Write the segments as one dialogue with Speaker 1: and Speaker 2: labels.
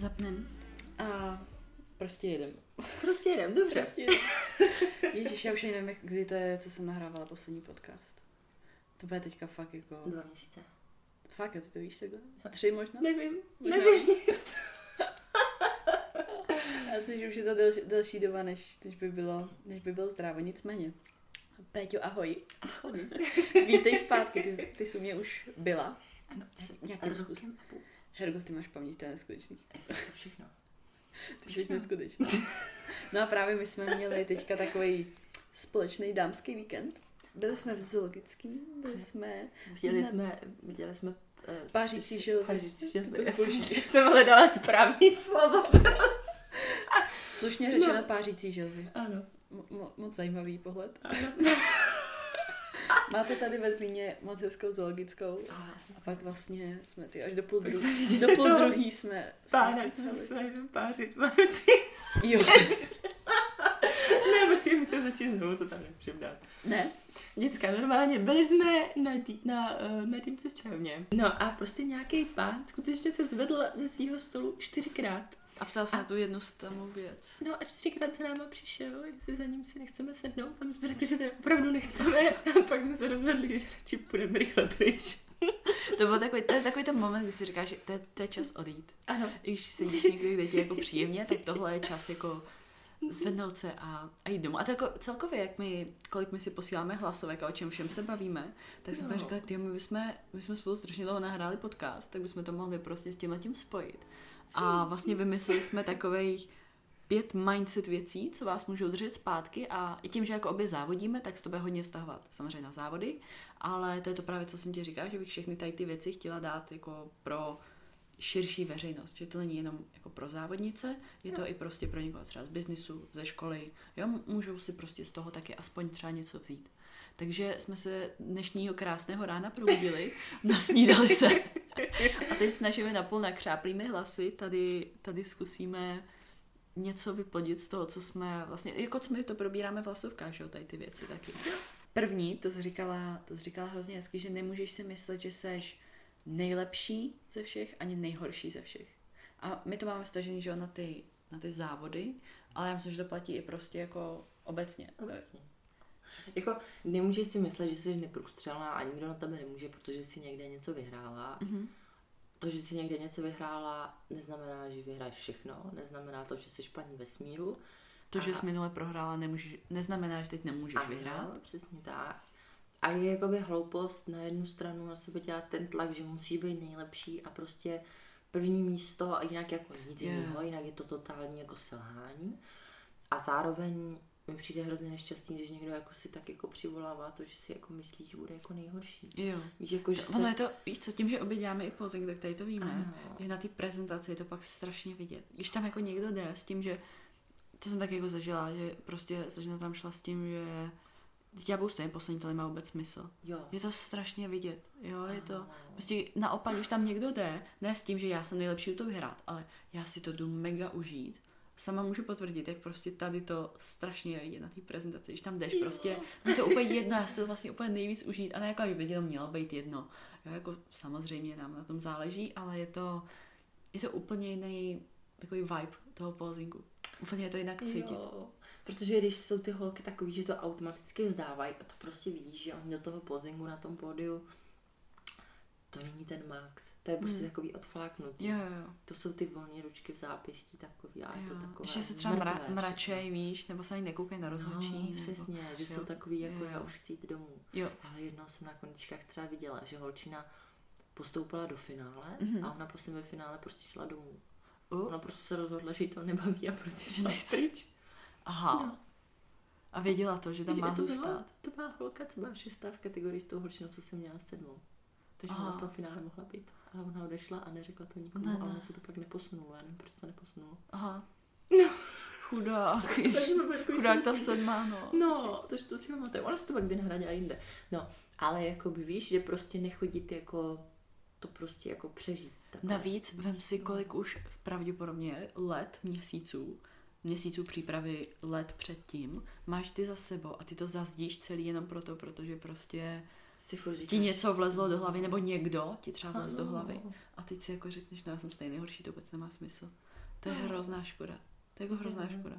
Speaker 1: Zapnem.
Speaker 2: A prostě jedem.
Speaker 3: Prostě jedem, dobře.
Speaker 2: Prostě jedem. Ježíš, já už ani nevím, kdy to je, co jsem nahrávala poslední podcast. To bude teďka fakt jako...
Speaker 3: Dva měsíce.
Speaker 2: Fakt, jo, ty to víš takhle? Tři možná?
Speaker 3: Nevím,
Speaker 2: Možná
Speaker 3: nevím nic.
Speaker 2: Já myslím, že už je to delší, delší doba, než, než, by bylo, než by bylo zdrávo. Nicméně. Péťo, ahoj.
Speaker 3: Ahoj.
Speaker 2: Vítej zpátky, ty, ty jsi u mě už byla.
Speaker 3: Ano,
Speaker 2: nějakým způsobem. Hergo, ty máš paměť, to je neskutečný.
Speaker 3: To všechno.
Speaker 2: Ty jsi neskutečný. No a právě my jsme měli teďka takový společný dámský víkend. Byli jsme v zoologický, byli jsme
Speaker 3: Viděli
Speaker 2: Na-
Speaker 3: jsme, viděli jsme eh,
Speaker 2: Pářící.
Speaker 3: Pářící
Speaker 2: To
Speaker 3: žilvy.
Speaker 2: bylo
Speaker 3: Já jsem, hledala správný slovo.
Speaker 2: slušně řečeno pářící žilvy.
Speaker 3: Ano.
Speaker 2: Mo- mo- moc zajímavý pohled.
Speaker 3: ano.
Speaker 2: Máte tady ve Zlíně moc hezkou zoologickou.
Speaker 3: A
Speaker 2: pak vlastně jsme ty až do půl,
Speaker 3: Pak
Speaker 2: dru-
Speaker 3: jsme viděli
Speaker 2: do půl druhý jsme,
Speaker 3: Pána, co se nevím pářit, Marty.
Speaker 2: Jo,
Speaker 3: Ne, počkej, musím začít znovu, to tam nemůžem dát.
Speaker 2: ne?
Speaker 3: Děcka, normálně, byli jsme na, tý, na, uh, na týmce v červně. No a prostě nějaký pán skutečně se zvedl ze svého stolu čtyřikrát.
Speaker 2: A ptal se
Speaker 3: A-
Speaker 2: na tu jednu stamu věc.
Speaker 3: No a čtyřikrát se náma přišel, jestli za ním si nechceme sednout. A my jsme řekli, že to opravdu nechceme. A pak jsme se rozvedli, že radši půjdeme rychle pryč.
Speaker 2: To byl takový, to je takový ten moment, kdy si říkáš, že to je, to je čas odejít.
Speaker 3: Ano.
Speaker 2: I Když sedíš někde, kde ti je jako příjemně, tak tohle je čas jako zvednout se a, a jít domů. A to jako celkově, jak my, kolik my si posíláme hlasovek a o čem všem se bavíme, tak jsme
Speaker 3: No.
Speaker 2: říkali, ty, my bychom, my jsme spolu strašně dlouho nahráli podcast, tak bychom to mohli prostě s tím tím spojit. A vlastně vymysleli jsme takových pět mindset věcí, co vás můžou držet zpátky. A i tím, že jako obě závodíme, tak se to bude hodně stahovat samozřejmě na závody, ale to je to právě, co jsem ti říkala, že bych všechny tady ty věci chtěla dát jako pro širší veřejnost, že to není jenom jako pro závodnice, je to i prostě pro někoho třeba z biznisu, ze školy, jo, můžou si prostě z toho taky aspoň třeba něco vzít. Takže jsme se dnešního krásného rána probudili, nasnídali se a teď s našimi napůl nakřáplými hlasy tady, tady zkusíme něco vyplodit z toho, co jsme vlastně, jako co my to probíráme v hlasovkách, že jo, tady ty věci taky. První, to jsi říkala, to jsi říkala hrozně hezky, že nemůžeš si myslet, že seš nejlepší ze všech, ani nejhorší ze všech. A my to máme stažený, že jo, na ty, na ty závody, ale já myslím, že to platí i prostě jako obecně.
Speaker 3: Obecně. Jako nemůžeš si myslet, že jsi neprůstřelná a nikdo na tebe nemůže, protože jsi někde něco vyhrála.
Speaker 2: Mhm.
Speaker 3: To, že jsi někde něco vyhrála, neznamená, že vyhráš všechno, neznamená to, že jsi paní vesmíru.
Speaker 2: To, že
Speaker 3: A-
Speaker 2: jsi minule prohrála, nemůžeš, neznamená, že teď nemůžeš
Speaker 3: Ano,
Speaker 2: vyhrát.
Speaker 3: přesně tak. A je jakoby hloupost na jednu stranu na sebe dělat ten tlak, že musí být nejlepší a prostě první místo a jinak jako nic
Speaker 2: Jo.
Speaker 3: jiného, jinak je to totální jako selhání. A zároveň mi přijde hrozně nešťastný, když někdo jako si tak jako přivolává to, že si jako myslí, že bude jako nejhorší.
Speaker 2: Jo.
Speaker 3: Víš, jako, že
Speaker 2: Ono je to, víš co, tím, že obě děláme i posing, tak tady to víme,
Speaker 3: Ano.
Speaker 2: že na té prezentaci je to pak strašně vidět. Když tam jako někdo jde s tím, že to jsem tak jako zažila, že prostě Slžena tam šla s tím, že "Vždyť já budu stejně poslední, to nemá vůbec smysl.
Speaker 3: Jo.
Speaker 2: Je to strašně vidět, jo, je to, prostě naopak, když tam někdo jde, ne s tím, že já jsem nejlepší u to vyhrát, ale já si to jdu mega užít, sama můžu potvrdit, jak prostě tady to strašně je vidět na té prezentaci, když tam jdeš prostě, je to úplně jedno, já si to vlastně úplně nejvíc užít, a ne jako, by to mělo být jedno, jo, jako samozřejmě nám na tom záleží, ale je to, je to úplně jiný takový vibe toho pozingu. Úplně je to jinak cítit.
Speaker 3: Jo. Protože když jsou ty holky takový, že to automaticky vzdávají a to prostě vidíš, že oni do toho pozingu na tom pódiu, to není ten max. To je prostě
Speaker 2: Hmm.
Speaker 3: takový odfláknutý.
Speaker 2: Jo, jo, jo.
Speaker 3: To jsou ty volné ručky v zápěstí takový a je to
Speaker 2: jo.
Speaker 3: takové
Speaker 2: Ještě se třeba mra, mračej, víš, nebo se ani nekoukají na rozhodčí.
Speaker 3: No,
Speaker 2: nebo-
Speaker 3: přesně, že
Speaker 2: jo.
Speaker 3: jsou takový jako
Speaker 2: Jo.
Speaker 3: já už chci jít domů.
Speaker 2: Jo,
Speaker 3: Ale jednou jsem na kondičkách třeba viděla, že holčina postoupila do finále
Speaker 2: Mhm.
Speaker 3: a ona prostě ve finále prostě šla domů.
Speaker 2: uh,
Speaker 3: Ona prostě se rozhodla, že jí to nebaví a prostě šla pryč.
Speaker 2: aha.
Speaker 3: No.
Speaker 2: A věděla to, že tam
Speaker 3: Takže
Speaker 2: má
Speaker 3: to byla-
Speaker 2: zůstat.
Speaker 3: To byla holka, co byla šestá v kategorii s tou holčinou, co jsem měla sedmou. Takže
Speaker 2: Aha.
Speaker 3: ona v tom finále mohla být. Ale ona odešla a neřekla to nikomu,
Speaker 2: Ne,
Speaker 3: ne, ale se to pak neposunulo. Já nevím, proč se to neposunulo.
Speaker 2: Aha. Chudák,
Speaker 3: Takže bylo takový
Speaker 2: Chudák ta sedmá, no.
Speaker 3: No, to, to si pamatuju. Ona se to pak vynahradila jinde. No, ale jako by víš, že prostě nechodit jako to prostě jako přežít. Takhle.
Speaker 2: Navíc vem si, kolik už v pravděpodobně let, měsíců, měsíců přípravy let předtím máš ty za sebou a ty to zazdíš celý jenom proto, protože prostě
Speaker 3: si furt říkáš,
Speaker 2: ti něco vlezlo do hlavy, nebo někdo ti třeba vlez do hlavy a teď si jako řekneš, no já jsem stejný horší, to vůbec nemá smysl. To je
Speaker 3: No.
Speaker 2: hrozná škoda. To je jako hrozná škoda.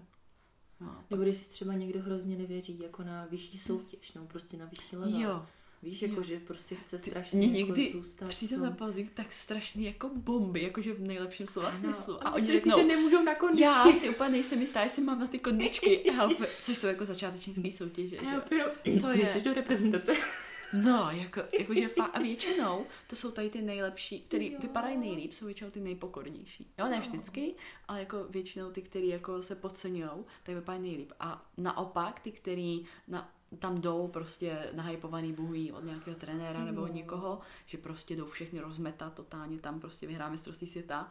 Speaker 2: No.
Speaker 3: Nebo když si třeba někdo hrozně nevěří jako na vyšší soutěž, nebo prostě na vyšší level.
Speaker 2: Jo,
Speaker 3: Víš, jako
Speaker 2: Jo.
Speaker 3: že prostě chce strašně
Speaker 2: mě
Speaker 3: jako
Speaker 2: někdy
Speaker 3: zůstat.
Speaker 2: přijde
Speaker 3: v
Speaker 2: na
Speaker 3: tom.
Speaker 2: pozík tak strašný jako bomby, jakože v nejlepším slova
Speaker 3: Ano.
Speaker 2: smyslu. A
Speaker 3: A
Speaker 2: oni řeknou,
Speaker 3: že nemůžou na kondičky.
Speaker 2: já si úplně nejsem jistá, jestli mám na ty kondičky. Úplně, což jsou jako začátečnické soutěže.
Speaker 3: Já
Speaker 2: Že? To
Speaker 3: to
Speaker 2: je-
Speaker 3: Nechceš do reprezentace?
Speaker 2: No, jako, jakože fa- a většinou to jsou tady ty nejlepší, který
Speaker 3: Jo.
Speaker 2: vypadají nejlíp, jsou většinou ty nejpokornější. Jo, ne vždycky, ale jako většinou ty, který jako se podceňují, tak vypadají nejlíp. A naopak ty, který na, tam jdou prostě nahypovaný buhují od nějakého trenéra nebo od někoho, že prostě jdou všechny rozmetat totálně, tam prostě vyhrá mistrovství světa.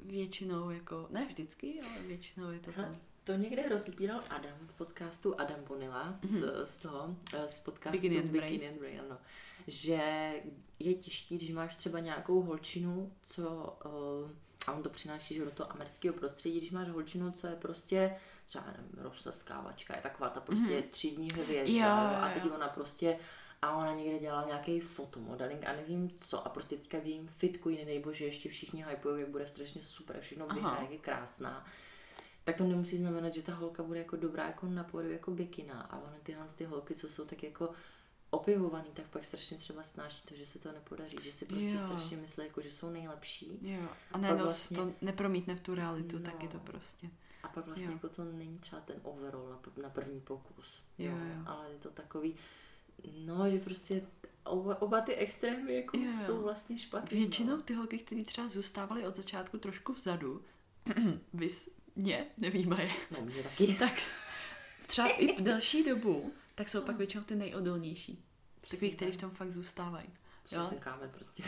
Speaker 2: Většinou jako, ne vždycky, ale většinou je to tam.
Speaker 3: To někde rozbíral Adam v podcastu Adam Bonilla z, z toho, eh, z podcastu
Speaker 2: Bikini and Brain.
Speaker 3: Bikini and Brain, ano. Že je těžký, když máš třeba nějakou holčinu, co, uh, a on to přináší že do toho amerického prostředí, když máš holčinu, co je prostě třeba nevím, rozsaskávačka, je taková ta prostě mm. třídní hvězda,
Speaker 2: Jo,
Speaker 3: a teď
Speaker 2: jo.
Speaker 3: ona prostě a ona někde dělala nějaký fotomodeling a nevím co a prostě teďka v jejím fitku jiný nejbože ještě všichni hypují, jak bude strašně super, všechno vyhraje, jak je krásná tak to nemusí znamenat, že ta holka bude jako dobrá jako na pódiu, jako bikina. A ono tyhle ty holky, co jsou tak jako opivovaný, tak pak strašně třeba snáší to, že se to nepodaří, že si prostě
Speaker 2: Jo.
Speaker 3: strašně myslí, jako, že jsou nejlepší.
Speaker 2: Jo. A najednou
Speaker 3: vlastně-
Speaker 2: vlastně... to nepromítne v tu realitu, no.
Speaker 3: No.
Speaker 2: tak je to prostě.
Speaker 3: A pak vlastně
Speaker 2: Jo.
Speaker 3: jako to není třeba ten overall na, na první pokus.
Speaker 2: Jo, jo.
Speaker 3: Ale je to takový, no, že prostě oba, oba ty extrémy jako
Speaker 2: Jo, jo.
Speaker 3: jsou vlastně špatný.
Speaker 2: Většinou
Speaker 3: no.
Speaker 2: ty holky, které třeba zůstávaly od začátku trošku vzadu, vys mě, nevíme je,
Speaker 3: No, mě taky.
Speaker 2: tak třeba i delší dobu, tak jsou pak většinou ty nejodolnější. Takový, který v tom fakt zůstávají.
Speaker 3: Já jsem kámen prostě.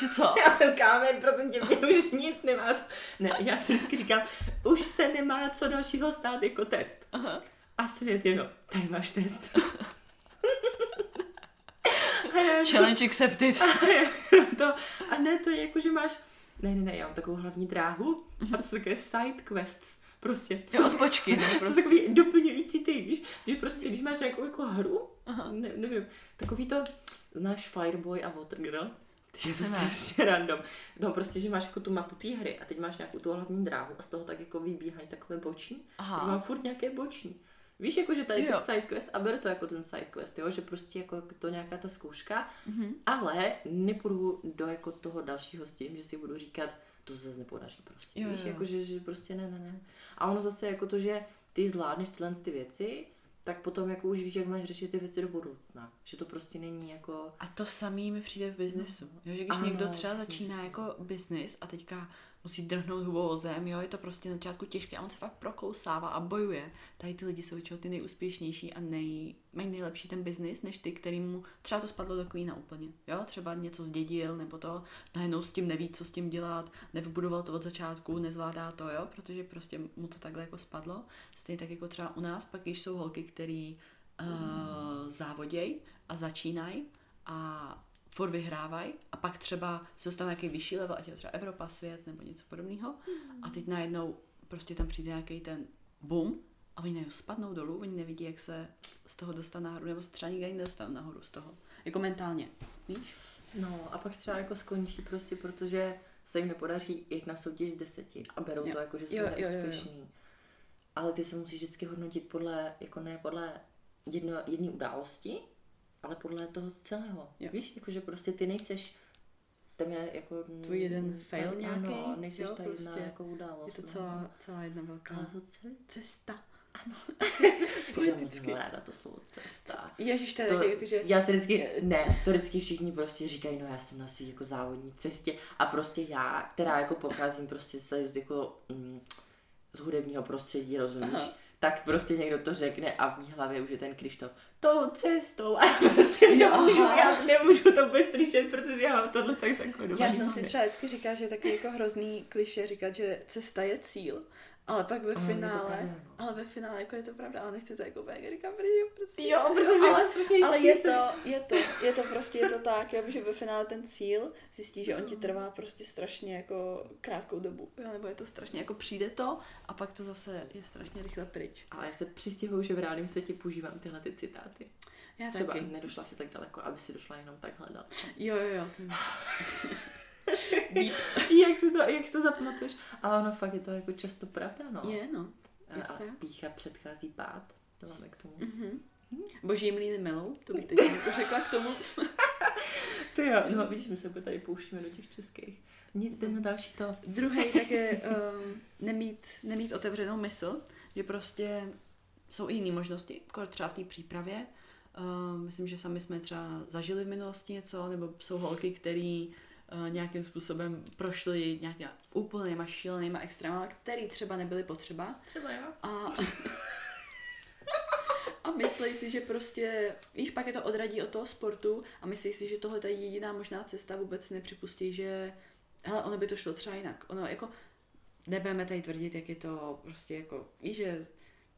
Speaker 2: Že co?
Speaker 3: Já jsem kámen, prosím tě, mě už nic nemá. co- Ne, já si vždycky říkám, už se nemá co dalšího stát jako test.
Speaker 2: Aha.
Speaker 3: A svět jenom, tady máš test.
Speaker 2: Challenge accepted.
Speaker 3: a to, a ne, to je jako, že máš, ne, ne, ne, já mám takovou hlavní dráhu a to jsou takové side quests. Prostě. To
Speaker 2: Jo,
Speaker 3: jsou,
Speaker 2: odpočky, no,
Speaker 3: to jsou
Speaker 2: prostě.
Speaker 3: takový doplňující ty, víš, že prostě, když máš nějakou jako hru,
Speaker 2: Aha.
Speaker 3: ne, nevím, takový to, znáš Fireboy a Watergirl? Takže je to
Speaker 2: Ne.
Speaker 3: strašně random. No prostě, že máš jako tu mapu té hry a teď máš nějakou tu hlavní dráhu a z toho tak jako vybíhají takové boční. Teď mám
Speaker 2: Aha.
Speaker 3: furt nějaké boční. Víš, jako, že tady je
Speaker 2: Jo.
Speaker 3: sidequest a beru to jako ten sidequest, jo, že prostě jako to nějaká ta zkouška,
Speaker 2: Mhm.
Speaker 3: ale nepůjdu do jako toho dalšího s tím, že si budu říkat, to se zase nepodaří prostě.
Speaker 2: Jo,
Speaker 3: Víš,
Speaker 2: jo.
Speaker 3: jako, že, že prostě ne, ne, ne. A ono zase jako to, že ty zvládneš tyhle ty věci, tak potom jako už víš, jak máš řešit ty věci do budoucna. Že to prostě není jako...
Speaker 2: A to samý mi přijde v biznesu. Jo, že když
Speaker 3: Ano,
Speaker 2: někdo třeba
Speaker 3: přesně,
Speaker 2: začíná
Speaker 3: přesně.
Speaker 2: jako biznis a teďka musí drhnout hubou o zem, jo, je to prostě na začátku těžké a on se fakt prokousává a bojuje. Tady ty lidi jsou většinou ty nejúspěšnější a nej, mají nejlepší ten biznis, než ty, kterým třeba to spadlo do klína úplně. Jo, třeba něco zdědil nebo to, najednou s tím neví, co s tím dělat, nevybudoval to od začátku, nezvládá to, jo, protože prostě mu to takhle jako spadlo. Stejně tak jako třeba u nás, pak když jsou holky, který uh, závoděj a začínají a furt vyhrávají a pak třeba se dostanou nějaký vyšší level, ať je třeba Evropa, svět nebo něco podobného a teď najednou prostě tam přijde nějaký ten boom a oni najednou spadnou dolů, oni nevidí, jak se z toho dostat nahoru, nebo se třeba nikdy ani nedostanou nahoru z toho. Jako mentálně, víš?
Speaker 3: No a pak třeba jako skončí prostě, protože se jim nepodaří jít na soutěž deseti a berou
Speaker 2: Jo.
Speaker 3: to jako, že jsou
Speaker 2: Jo, jo, jo, jo.
Speaker 3: neúspěšní. Ale ty se musíš vždycky hodnotit podle, jako ne podle jedno, jedné události, ale podle toho celého.
Speaker 2: Jo.
Speaker 3: Víš, jakože prostě ty nejseš tam je jako...
Speaker 2: Tvůj jeden fail
Speaker 3: ta-
Speaker 2: nějaký,
Speaker 3: Ano, nejseš
Speaker 2: jo,
Speaker 3: ta jedna
Speaker 2: prostě.
Speaker 3: jako událost.
Speaker 2: Je to
Speaker 3: no.
Speaker 2: celá, celá jedna velká
Speaker 3: Ale to celé
Speaker 2: cesta. Poeticky.
Speaker 3: mám ráda to slovo cesta.
Speaker 2: Ježíš, to
Speaker 3: To,
Speaker 2: jakože...
Speaker 3: já si vždycky, ne, to vždycky všichni prostě říkají, no já jsem na svý jako závodní cestě a prostě já, která jako pocházím prostě se z, jako, mm, z hudebního prostředí, rozumíš?
Speaker 2: Aha.
Speaker 3: Tak prostě někdo to řekne a v mý hlavě už je ten Krištof tou cestou a já prostě nemůžu, já nemůžu to vůbec slyšet, protože já mám tohle tak zakodovaný.
Speaker 2: Já jsem si třeba vždycky říkala, že je taky jako hrozný kliše říkat, že cesta je cíl. Ale pak ve
Speaker 3: je to
Speaker 2: finále,
Speaker 3: no.
Speaker 2: ale ve finále jako je to pravda, ale nechci to jako úplně protože prostě...
Speaker 3: Jo, protože je
Speaker 2: ale,
Speaker 3: to strašně
Speaker 2: ale je to, je to, je to prostě, je to tak, jo, že ve finále ten cíl zjistí, že on ti trvá prostě strašně jako krátkou dobu, jo, nebo je to strašně jako přijde to a pak to zase je strašně rychle pryč.
Speaker 3: Ale já se přistěhuju, že v reálném světě používám tyhle ty citáty.
Speaker 2: Já
Speaker 3: Třeba
Speaker 2: taky.
Speaker 3: nedošla si tak daleko, aby si došla jenom takhle dal.
Speaker 2: Jo, jo, jo.
Speaker 3: Jak, si to, jak si to zapamatuješ? Ale ono fakt je to jako často pravda, no.
Speaker 2: Je, no.
Speaker 3: A,
Speaker 2: je to
Speaker 3: a pícha předchází pád. To máme k tomu.
Speaker 2: Mhm. Boží mlýny melou, to bych teď jako řekla k tomu.
Speaker 3: Ty jo, no víš, my se opět tady pouštíme do těch českých. Nic, jdem na další to.
Speaker 2: Druhý tak je um, nemít, nemít otevřenou mysl, že prostě jsou i jiné možnosti, jako třeba v té přípravě. Um, myslím, že sami jsme třeba zažili v minulosti něco, nebo jsou holky, které uh, nějakým způsobem prošly nějak úplnýma šílenýma extrémama, které třeba nebyly potřeba.
Speaker 3: Třeba já.
Speaker 2: A, a myslí si, že prostě, víš, pak je to odradí od toho sportu a myslí si, že tohle je jediná možná cesta, vůbec si nepřipustí, že hele, ono by to šlo třeba jinak. Ono jako, nebudeme tady tvrdit, jak je to prostě jako, víš, že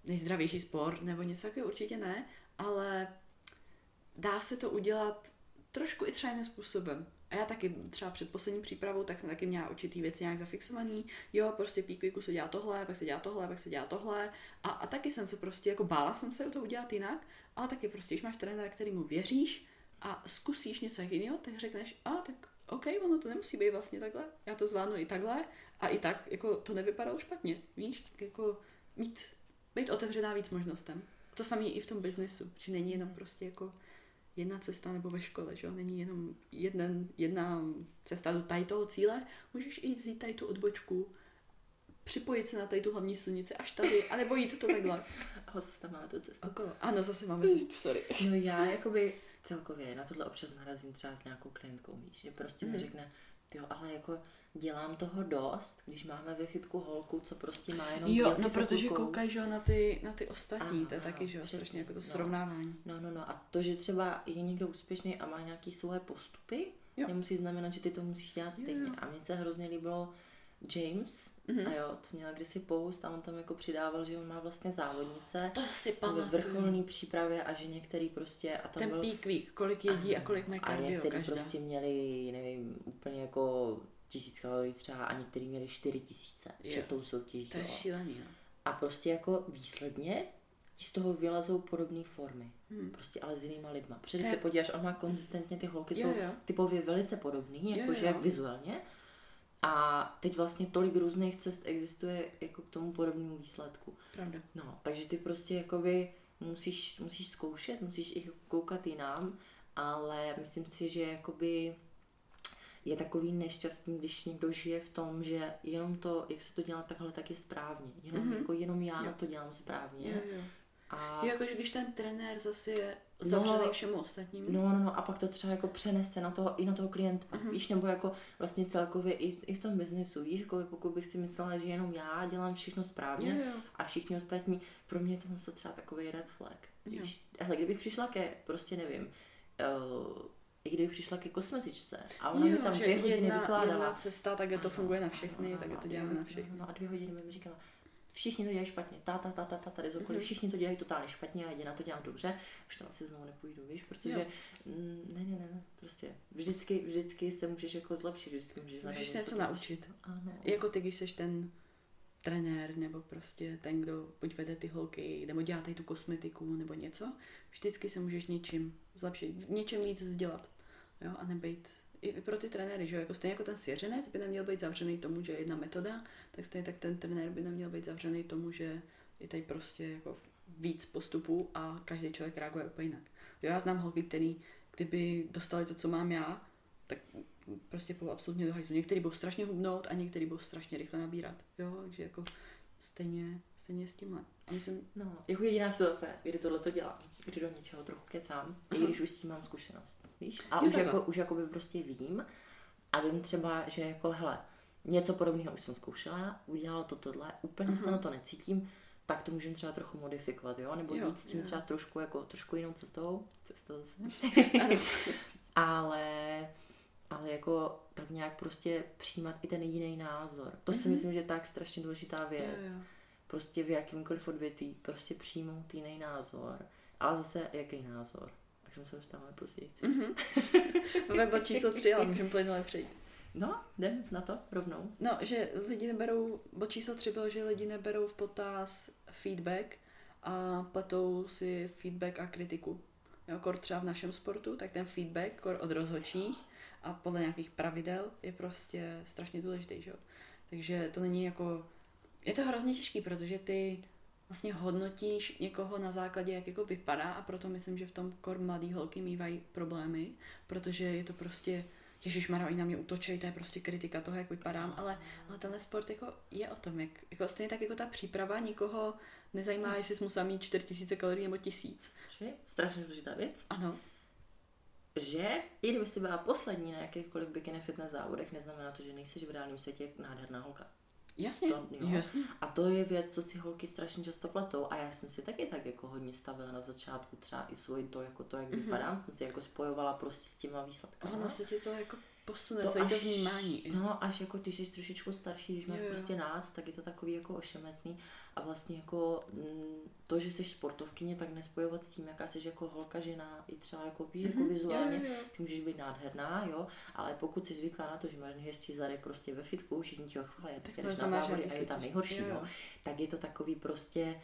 Speaker 2: nejzdravější sport nebo něco takového určitě ne, ale dá se to udělat trošku i třeba jiným způsobem. A já taky třeba před poslední přípravou, tak jsem taky měla určitý věci nějak zafixovaný. Jo, prostě píkujku se dělá tohle, pak se dělá tohle, pak se dělá tohle. A, a taky jsem se prostě, jako bála jsem se to udělat jinak, ale taky prostě, když máš trenéra, kterýmu věříš a zkusíš něco jiného, tak řekneš, a tak OK, ono to nemusí být vlastně takhle, já to zvládnu i takhle a i tak, jako to nevypadalo špatně, víš, tak jako mít, být otevřená víc možnostem. To samé i v tom biznesu, že není jenom prostě jako jedna cesta nebo ve škole, že jo? Není jenom jeden, jedna cesta do tady toho cíle, můžeš i vzít tady tu odbočku, připojit se na tady tu hlavní silnici až tady, anebo jít to takhle.
Speaker 3: A zase tam máme tu cestu.
Speaker 2: Okolo. Ano, zase máme cestu, sorry.
Speaker 3: No já jakoby celkově na tohle občas narazím třeba s nějakou klientkou, víš, že prostě mi
Speaker 2: Mhm.
Speaker 3: řekne, jo, ale jako dělám toho dost, když máme ve fitku holku, co prostě má jenom
Speaker 2: Jo, no protože koukají, že jo, na ty, na ty ostatní,
Speaker 3: Ano,
Speaker 2: to je
Speaker 3: ano,
Speaker 2: taky, že jo, strašně jako to
Speaker 3: no.
Speaker 2: srovnávání.
Speaker 3: No, no, no. A to, že třeba je někdo úspěšný a má nějaký svoje postupy,
Speaker 2: Jo.
Speaker 3: nemusí znamenat, že ty to musíš dělat
Speaker 2: Jo,
Speaker 3: stejně.
Speaker 2: jo.
Speaker 3: A mně se hrozně líbilo James,
Speaker 2: Mhm.
Speaker 3: a jo, to měla kdysi post a on tam jako přidával, že on má vlastně závodnice
Speaker 2: To si
Speaker 3: ve
Speaker 2: pamatuju.
Speaker 3: vrcholné přípravě a že některý prostě, a tam
Speaker 2: Ten
Speaker 3: byl,
Speaker 2: peak week, kolik jedí a kolik mají
Speaker 3: a
Speaker 2: kardio
Speaker 3: některý
Speaker 2: každá.
Speaker 3: prostě měli, nevím, úplně jako tisíc kalorií třeba a některý měli čtyři tisíce před tou soutěží.
Speaker 2: To je šílený, jo.
Speaker 3: A prostě jako výsledně ti z toho vylezou podobné formy.
Speaker 2: Hmm.
Speaker 3: Prostě ale s jinýma lidma. Protože se podíváš, on má konzistentně, ty holky
Speaker 2: Jo,
Speaker 3: jsou
Speaker 2: jo.
Speaker 3: typově velice podobný, jakože
Speaker 2: jo.
Speaker 3: vizuálně. A teď vlastně tolik různých cest existuje jako k tomu podobnému výsledku.
Speaker 2: Pravda.
Speaker 3: No, takže ty prostě jakoby musíš, musíš zkoušet, musíš i koukat jinam, ale myslím si, že jakoby je takový nešťastný, když někdo žije v tom, že jenom to, jak se to dělá takhle, tak je správně. Jenom,
Speaker 2: Mhm.
Speaker 3: jako jenom já
Speaker 2: Jo.
Speaker 3: to dělám správně.
Speaker 2: Jo, jo.
Speaker 3: A
Speaker 2: Jo, jakože když ten trenér zase je zavřený všemu ostatnímu.
Speaker 3: No, no, no, a pak to třeba jako přenese na toho, i na toho klienta,
Speaker 2: Mhm.
Speaker 3: víš, nebo jako vlastně celkově i, i v tom biznesu, víš, jako pokud bych si myslela, že jenom já dělám všechno správně
Speaker 2: Jo, jo.
Speaker 3: a všichni ostatní, pro mě je to třeba takový red flag,
Speaker 2: Jo.
Speaker 3: víš. Ale kdybych přišla ke, prostě nevím, uh, i kdybych přišla ke kosmetičce a ona mi tam dvě hodiny
Speaker 2: jedna,
Speaker 3: vykládala.
Speaker 2: jedna cesta, takhle to funguje na všechny,
Speaker 3: ano,
Speaker 2: takhle to děláme na všechny.
Speaker 3: No a dvě hodiny mi říkala, všichni to dělají špatně, ta, ta, ta, ta, ta, tady cokoliv,
Speaker 2: Mhm.
Speaker 3: všichni to dělají totálně špatně a jediná to dělám dobře, už tam asi znovu nepůjdu, víš, protože
Speaker 2: Jo.
Speaker 3: mm, ne, ne, ne, ne, prostě vždycky, vždycky se můžeš jako zlepšit, vždycky můžeš
Speaker 2: Můžeš se něco naučit.
Speaker 3: Ano.
Speaker 2: Jako ty, když seš ten trenér, nebo prostě ten, kdo buď vede ty holky, nebo dělá tady tu kosmetiku, nebo něco, vždycky se můžeš něčím zlepšit, něčem víc vzdělat, jo, a nebejt i pro ty trenéry, že jo, jako stejně jako ten svěřenec by neměl být zavřený tomu, že je jedna metoda, tak stejně tak ten trenér by neměl být zavřený tomu, že je tady prostě jako víc postupů a každý člověk reaguje úplně jinak. Jo, já znám holky, který kdyby dostali to, co mám já, tak prostě po absolutně do hajzlu. Některý budou strašně hubnout a některý budou strašně rychle nabírat. Jo, takže jako stejně, stejně s tímhle. A myslím,
Speaker 3: No, jako jediná situace, kdy tohle to dělám, kdy do něčeho trochu kecám, i když už s tím mám zkušenost, víš? A
Speaker 2: Jo,
Speaker 3: už,
Speaker 2: takhle.
Speaker 3: jako, už jako by prostě vím a vím třeba, že jako hele, něco podobného už jsem zkoušela, udělala to tohle, úplně se
Speaker 2: Aha.
Speaker 3: na to necítím, tak to můžeme třeba trochu modifikovat, jo? Nebo
Speaker 2: Jo,
Speaker 3: jít s tím
Speaker 2: jo.
Speaker 3: třeba trošku jako, trošku jinou cestou, cestou zase. ale, ale jako tak nějak prostě přijímat i ten jiný názor. To si
Speaker 2: Mhm.
Speaker 3: myslím, že je tak strašně důležitá věc.
Speaker 2: Jo, jo.
Speaker 3: prostě v jakýmkoliv odvětví prostě přijmout jiný názor. Ale zase jaký názor? Tak jsem se dostala později.
Speaker 2: Mhm. Web číslo tři, ale můžeme plynule přejít.
Speaker 3: No, jdem na to rovnou.
Speaker 2: No, že lidi neberou, bod číslo tři bylo, že lidi neberou v potaz feedback a pletou si feedback a kritiku. Jo, kor třeba v našem sportu, tak ten feedback kor od rozhodčích a podle nějakých pravidel je prostě strašně důležitý, že jo. Takže to není jako, je to hrozně těžký, protože ty vlastně hodnotíš někoho na základě, jak jako vypadá a proto myslím, že v tom kor mladý holky mývají problémy, protože je to prostě Ježíš Mara, oni na mě útočí, to je prostě kritika toho, jak vypadám, ale, ale tenhle sport jako je o tom, jak, jako stejně tak jako ta příprava nikoho nezajímá, jestli jsi musel mít 4000 kalorií nebo 1000.
Speaker 3: Že? Strašně důležitá věc.
Speaker 2: Ano.
Speaker 3: Že i kdyby jsi byla poslední na jakýchkoliv bikini fitness závodech, neznamená to, že nejsi v reálném světě nádherná holka.
Speaker 2: Jasně,
Speaker 3: To, jo.
Speaker 2: jasně.
Speaker 3: A to je věc, co si holky strašně často pletou. A já jsem si taky tak jako hodně stavila na začátku třeba i svůj to, jako to, jak
Speaker 2: Mhm.
Speaker 3: vypadám, jsem si jako spojovala prostě s těma výsledkama.
Speaker 2: Ono se ti to jako posune, to celý to vnímání.
Speaker 3: No, až jako když jsi trošičku starší, když máš
Speaker 2: Jo, jo.
Speaker 3: prostě nás, tak je to takový jako ošemetný. A vlastně jako mm, to, že jsi sportovkyně, tak nespojovat s tím, jaká jsi jako holka, žena, i třeba jako, víš, jako
Speaker 2: Mhm,
Speaker 3: vizuálně,
Speaker 2: jo, jo, jo.
Speaker 3: ty můžeš být nádherná, jo, ale pokud jsi zvyklá na to, že máš nejhezčí zady prostě ve fitku, všichni ti ho chválí, tak jdeš na závody
Speaker 2: ty
Speaker 3: a je tam nejhorší,
Speaker 2: jo, jo.
Speaker 3: no, tak je to takový prostě,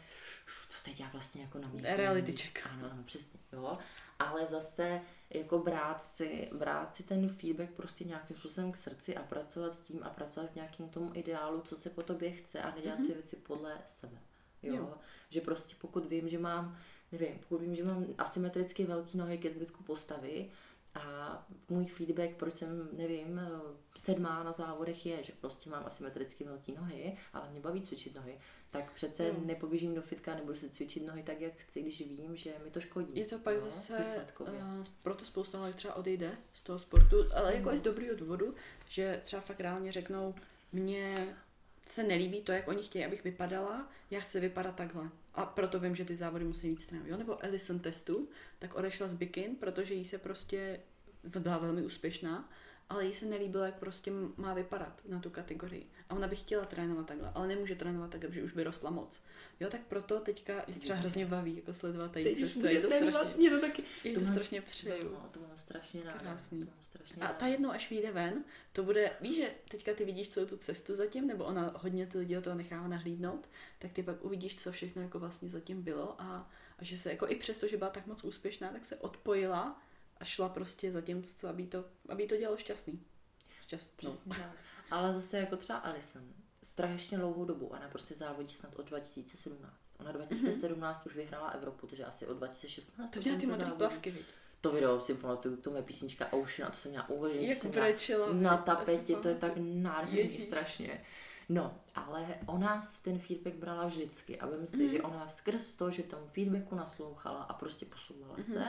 Speaker 3: co teď já vlastně jako na mě.
Speaker 2: Reality check.
Speaker 3: Ano, ano, přesně, jo. Ale zase jako brát si, brát si ten feedback prostě nějakým způsobem k srdci a pracovat s tím a pracovat k nějakým tomu ideálu, co se po tobě chce a nedělat mm-hmm. si věci podle sebe. Jo?
Speaker 2: Jo.
Speaker 3: jo. Že prostě pokud vím, že mám, nevím, pokud vím, že mám asymetricky velký nohy ke zbytku postavy a můj feedback, proč jsem, nevím, sedmá na závodech je, že prostě mám asymetricky velký nohy, ale mě baví cvičit nohy, tak přece
Speaker 2: Jo.
Speaker 3: nepoběžím do fitka, nebudu si cvičit nohy tak, jak chci, když vím, že mi to škodí.
Speaker 2: Je to pak
Speaker 3: jo,
Speaker 2: zase,
Speaker 3: výsledkově.
Speaker 2: uh, proto spousta holek třeba odejde z toho sportu, ale jako
Speaker 3: Mhm.
Speaker 2: i z dobrýho důvodu, že třeba fakt reálně řeknou, mně se nelíbí to, jak oni chtějí, abych vypadala, já chci vypadat takhle. A proto vím, že ty závody musí být stejné. Jo? Nebo Alison testu, tak odešla z bikin, protože jí se prostě byla velmi úspěšná, ale jí se nelíbilo, jak prostě má vypadat na tu kategorii. A ona by chtěla trénovat takhle, ale nemůže trénovat takhle, protože už by rostla moc. Jo, tak proto teďka je třeba hrozně baví jako sledovat tady cestu.
Speaker 3: může
Speaker 2: Je to
Speaker 3: trénovat,
Speaker 2: strašně,
Speaker 3: mě to taky.
Speaker 2: je to
Speaker 3: mám-
Speaker 2: strašně přeju.
Speaker 3: No, to mám strašně ráda.
Speaker 2: Krásný.
Speaker 3: To mám strašně
Speaker 2: A ta jednou, až vyjde ven, to bude, víš, že teďka ty vidíš celou tu cestu zatím, nebo ona hodně ty lidi do toho nechává nahlídnout, tak ty pak uvidíš, co všechno jako vlastně zatím bylo a, a že se jako i přesto, že byla tak moc úspěšná, tak se odpojila a šla prostě za tím, co, aby to, aby to dělalo šťastný.
Speaker 3: Přesně tak. Ale zase jako třeba Alison, strašně dlouhou dobu, ona prostě závodí snad od 2017. Ona 2017 už vyhrála Evropu, takže asi od 2016.
Speaker 2: To dělá ty modré plavky, viď?
Speaker 3: To video si pamatuju, to je písnička Ocean a to jsem měla uložený,
Speaker 2: Jak
Speaker 3: jsem měla
Speaker 2: brečela.
Speaker 3: na tapetě, to je tak nádherný strašně. No, ale ona si ten feedback brala vždycky a vím si,
Speaker 2: Mhm.
Speaker 3: že ona skrz to, že tomu feedbacku naslouchala a prostě posouvala
Speaker 2: Mhm.
Speaker 3: se,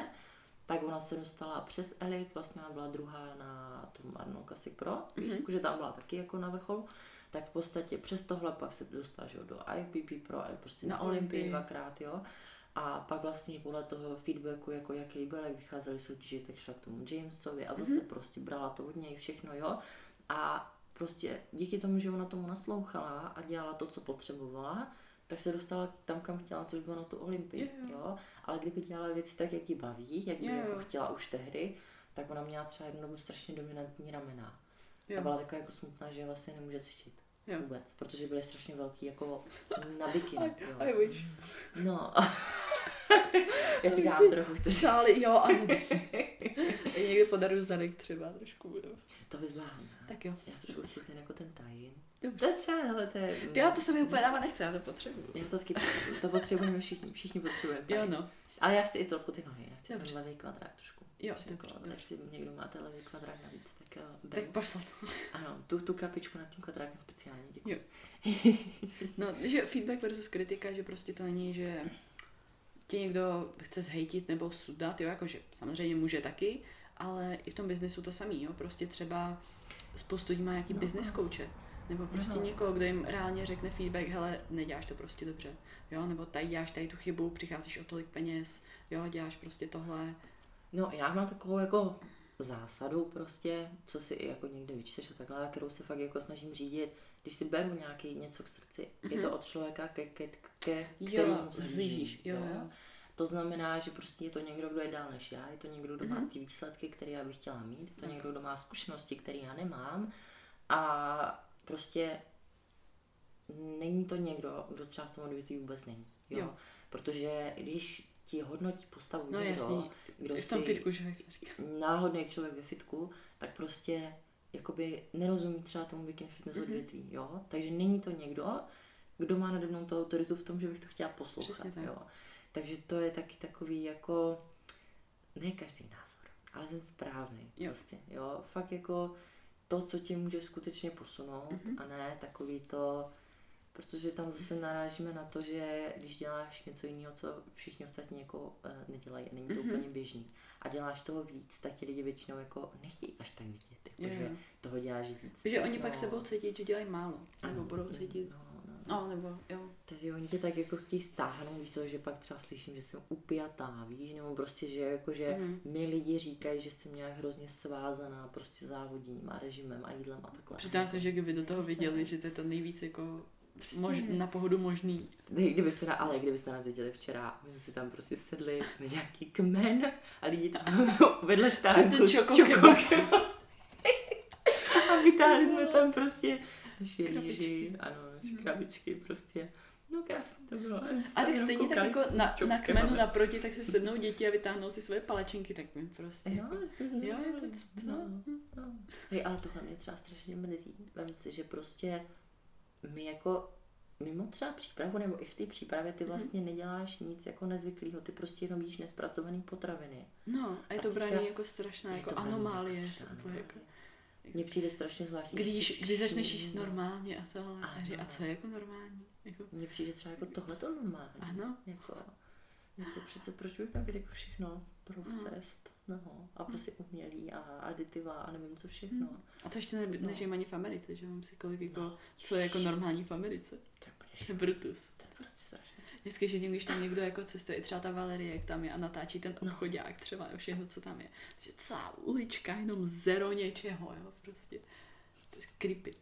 Speaker 3: tak ona se dostala přes Elite, vlastně ona byla druhá na tom Arnold Classic Pro,
Speaker 2: Mhm.
Speaker 3: jakože tam byla taky jako na vrcholu, tak v podstatě přes tohle pak se dostala že jo, do IFBB Pro a prostě na,
Speaker 2: Na
Speaker 3: Olympii dvakrát, jo. A pak vlastně podle toho feedbacku, jako jaký byl, jak vycházely soutěže, tak šla k tomu Jamesovi a zase
Speaker 2: Mhm.
Speaker 3: prostě brala to od něj všechno, jo. A prostě díky tomu, že ona tomu naslouchala a dělala to, co potřebovala, tak se dostala tam, kam chtěla, což bylo na tu Olympii,
Speaker 2: Jo, jo.
Speaker 3: jo. Ale kdyby dělala věci tak, jak ji baví, jak by
Speaker 2: Jo, jo.
Speaker 3: jako chtěla už tehdy, tak ona měla třeba jednu dobu strašně dominantní ramena. A
Speaker 2: Jo.
Speaker 3: byla taková jako smutná, že vlastně nemůže cvičit.
Speaker 2: Jo.
Speaker 3: Vůbec, protože byly strašně velký jako na bikini. Jo.
Speaker 2: I wish.
Speaker 3: No. Já ti dám trochu, chceš.
Speaker 2: Šály, jo, ani. Já někdy podaruju zadek třeba trošku. Jo.
Speaker 3: To bys byla.
Speaker 2: Tak jo.
Speaker 3: Já trošku chci ten jako ten tajin.
Speaker 2: Dobře.
Speaker 3: To je třeba, hele, to je...
Speaker 2: Já to se mi úplně dávat nechce, já to potřebuju.
Speaker 3: Já to taky potřebuji. To potřebujeme všichni, všichni potřebujeme.
Speaker 2: Jo, no.
Speaker 3: Ale já chci i trochu ty nohy, já chci
Speaker 2: Dobře.
Speaker 3: ten levý kvadrát trošku.
Speaker 2: Jo,
Speaker 3: jako. Jestli někdo máte levý kvadrát navíc, tak jo.
Speaker 2: Tak
Speaker 3: dej.
Speaker 2: pošlat.
Speaker 3: Ano, tu, tu kapičku nad tím kvadrátem speciálně, děkuji.
Speaker 2: Jo. No, že feedback versus kritika, že prostě to není, že tě někdo chce zhejtit nebo sudat, jo, jakože samozřejmě může taky, ale i v tom biznesu to samý, jo, prostě třeba spoustu lidí má nějaký
Speaker 3: No.
Speaker 2: business coache, nebo prostě
Speaker 3: No.
Speaker 2: někoho, kdo jim reálně řekne feedback, hele, neděláš to prostě dobře, jo, nebo tady děláš tady tu chybu, přicházíš o tolik peněz, jo, děláš prostě tohle,
Speaker 3: No, já mám takovou jako zásadou prostě, co si i jako někde vyčteš a takhle, kterou se fakt jako snažím řídit, když si beru nějaký něco k srdci, mm-hmm. je to od člověka, ke, ke, ke
Speaker 2: jo, zlížíš, jo, jo.
Speaker 3: To znamená, že prostě je to někdo, kdo je dál než já, je to někdo, kdo mm-hmm. má ty výsledky, které já bych chtěla mít, je to mm-hmm. někdo, kdo má zkušenosti, které já nemám a prostě není to někdo, kdo třeba v tom odvětví vůbec není. Jo? jo. Protože když ti hodnotí postavu
Speaker 2: no,
Speaker 3: někdo,
Speaker 2: jasný.
Speaker 3: kdo
Speaker 2: v tom fitku, že
Speaker 3: náhodný člověk ve fitku, tak prostě jakoby nerozumí třeba tomu bikini fitness mm-hmm. odvětví, jo? Takže není to někdo, kdo má nade mnou tu autoritu v tom, že bych to chtěla poslouchat, tak. jo? Takže to je taky takový jako, ne každý názor, ale ten správný, jo. prostě, jo? Fakt jako to, co tě může skutečně posunout mm-hmm. a ne takový to, protože tam zase narážíme na to, že když děláš něco jiného, co všichni ostatní jako uh, nedělají, není to mm-hmm. úplně běžný, a děláš toho víc, tak ti lidi většinou jako nechtějí až tak vidět, jako, že toho děláš víc.
Speaker 2: Takže oni no. pak sebou cítí, že dělají málo, nebo budou cítit. No, No, nebo jo.
Speaker 3: Takže oni tě tak jako chtějí stáhnout, víš to, že pak třeba slyším, že jsem upjatá, víš, nebo prostě, že jako, že mm. mi lidi říkají, že jsem nějak hrozně svázaná prostě závodím a režimem a jídlem a takhle.
Speaker 2: Přidám se, že kdyby do toho viděli, že to je to nejvíc jako mož, na pohodu možný.
Speaker 3: Kdybyste, na, ale kdybyste nás viděli včera, my jsme si tam prostě sedli na nějaký kmen a lidi tam vedle stánku s a vytáhli jsme tam prostě rýži, ano, hmm. krabičky, prostě. No krásně to bylo.
Speaker 2: A tak stejně tak jako na, na kmenu naproti, tak se sednou děti a vytáhnou si svoje palečinky, tak mi prostě.
Speaker 3: Jo, jako, jo, jako, co? No, no. Hej, ale tohle mě třeba strašně mrzí. Vem si, že prostě my jako mimo třeba přípravu, nebo i v té přípravě ty mhm. vlastně mm-hmm. neděláš nic jako nezvyklého, ty prostě jenom jíš nespracované potraviny.
Speaker 2: No, a je to braní jako strašná, jako anomálie. Jako strašná jako,
Speaker 3: mně přijde strašně zvláštní.
Speaker 2: Když, když začneš jíst normálně a to, a, a co je jako normální? Jako...
Speaker 3: Mně přijde třeba jako tohle to normální.
Speaker 2: Ano.
Speaker 3: Jako, jako přece proč bych měl jako všechno procest, no. no a prostě umělý a aditiva a nevím co všechno. Hmm.
Speaker 2: A to ještě ne, no. ani v Americe, že mám si kolik jako, no, co je jako normální v Americe.
Speaker 3: To je
Speaker 2: Brutus.
Speaker 3: To je prostě.
Speaker 2: Vždycky, že když tam někdo jako cestuje, i třeba ta Valerie, jak tam je a natáčí ten obchodák třeba, všechno, co tam je. Že celá ulička, jenom zero něčeho, jo, prostě. To je creepy.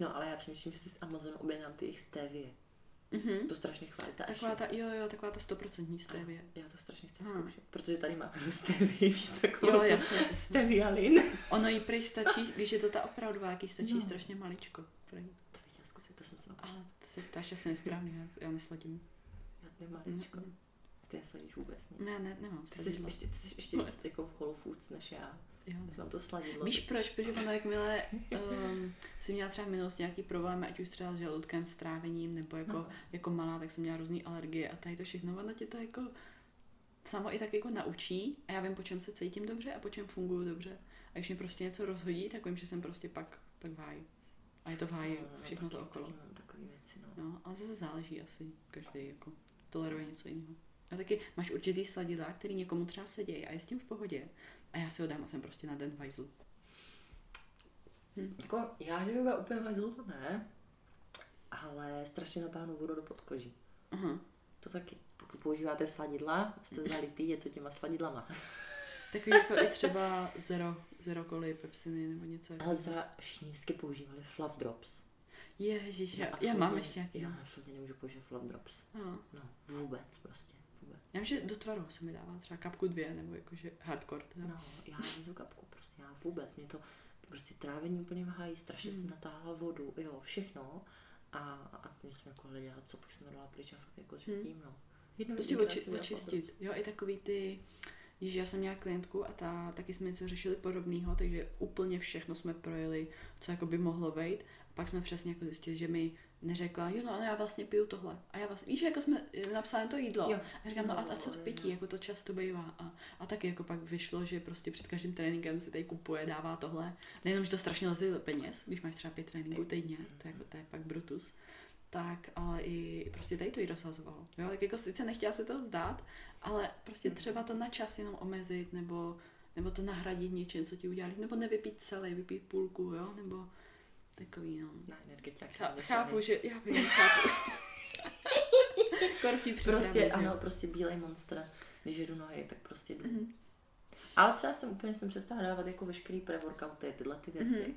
Speaker 3: No, ale já přemýšlím, že si z Amazonu objednám ty jejich stevie. Mm-hmm. To strašně chválí. Ta
Speaker 2: taková ta, jo, jo, taková ta stoprocentní stevie.
Speaker 3: Já to strašně chci hmm. zkoušet, protože tady máme stevie, víš, takovou
Speaker 2: jo, jasně.
Speaker 3: stevialin.
Speaker 2: Ono jí prej stačí, když je to ta opravdová, jaký stačí no. strašně maličko. Prej.
Speaker 3: To viděl zkusit, to jsem se
Speaker 2: Ale to si ptáš asi nesprávný, já, já nesladím.
Speaker 3: Já maličko. Mm-hmm. Ty nesladíš vůbec nic.
Speaker 2: Ne, ne, nemám.
Speaker 3: Ty jsi, ještě, ty jsi ještě víc jako v Whole Foods než já. Jo. Já jsem to sladidlo.
Speaker 2: Víš proč? Protože ono jakmile um, si měla třeba v minulosti nějaký problém, ať už třeba s žaludkem, s trávením, nebo jako, no. jako malá, tak jsem měla různé alergie a tady to všechno, ono tě to jako samo i tak jako naučí a já vím, po čem se cítím dobře a po čem funguju dobře. A když mě prostě něco rozhodí, tak vím, že jsem prostě pak, pak v háji. A je to v háji, no, no, všechno to okolo.
Speaker 3: Takové věci, no.
Speaker 2: no. ale zase záleží asi, každý jako toleruje něco jiného. A taky máš určitý sladidla, který někomu třeba sedějí a je s tím v pohodě. A já si ho dám a jsem prostě na den vajzl.
Speaker 3: Hm. Jako, já, že by úplně vajzl, to ne, ale strašně natáhnu vodu do podkoží. Uh-huh. To taky. Pokud používáte sladidla, jste zalitý, je to těma sladidlama.
Speaker 2: Takový jako i třeba zero, zero koly, pepsiny nebo něco.
Speaker 3: Ale třeba všichni vždycky používali fluff drops.
Speaker 2: Ježíš, já, já, já mám ještě nějaký.
Speaker 3: Já absolutně nemůžu používat fluff drops. No. no, vůbec prostě. Vůbec.
Speaker 2: Já vím, že do tvaru se mi dává třeba kapku dvě, nebo jakože hardcore. Teda.
Speaker 3: No, já tu kapku prostě, já vůbec. Mě to prostě trávení úplně váhají, strašně hmm. jsem natáhla vodu, jo, všechno. A, a mě jsme jako hleděla, co bych jsme dala pryč a fakt jako, že hmm. tím, no.
Speaker 2: Jednou prostě oči, očistit. Jo, i takový ty, Již já jsem měla klientku a ta, taky jsme něco řešili podobného, takže úplně všechno jsme projeli, co jako by mohlo být. Pak jsme přesně jako zjistili, že mi neřekla, jo no, ale já vlastně piju tohle. A já vlastně, víš, jako jsme napsali to jídlo. Jo. A říkám, no a, a co to pití, jako to často bývá. A, a taky jako pak vyšlo, že prostě před každým tréninkem si tady kupuje, dává tohle. Nejenom, že to strašně leze do peněz, když máš třeba pět tréninků týdně, to je, jako, to je fakt brutus tak ale i prostě tady to jí dosazovalo. Jo, tak jako sice nechtěla se to vzdát, ale prostě třeba to na čas jenom omezit, nebo, nebo to nahradit něčím, co ti udělali, nebo nevypít celý, vypít půlku, jo, nebo takový, no.
Speaker 3: Na energetiák.
Speaker 2: Chá, chápu, že, já vím, chápu.
Speaker 3: prostě ano, prostě bílej monster, když jedu nohy, tak prostě jdu. Mm-hmm. Ale třeba jsem úplně jsem přestala dávat jako veškerý pre-workouty, tyhle ty věci.
Speaker 2: Mhm.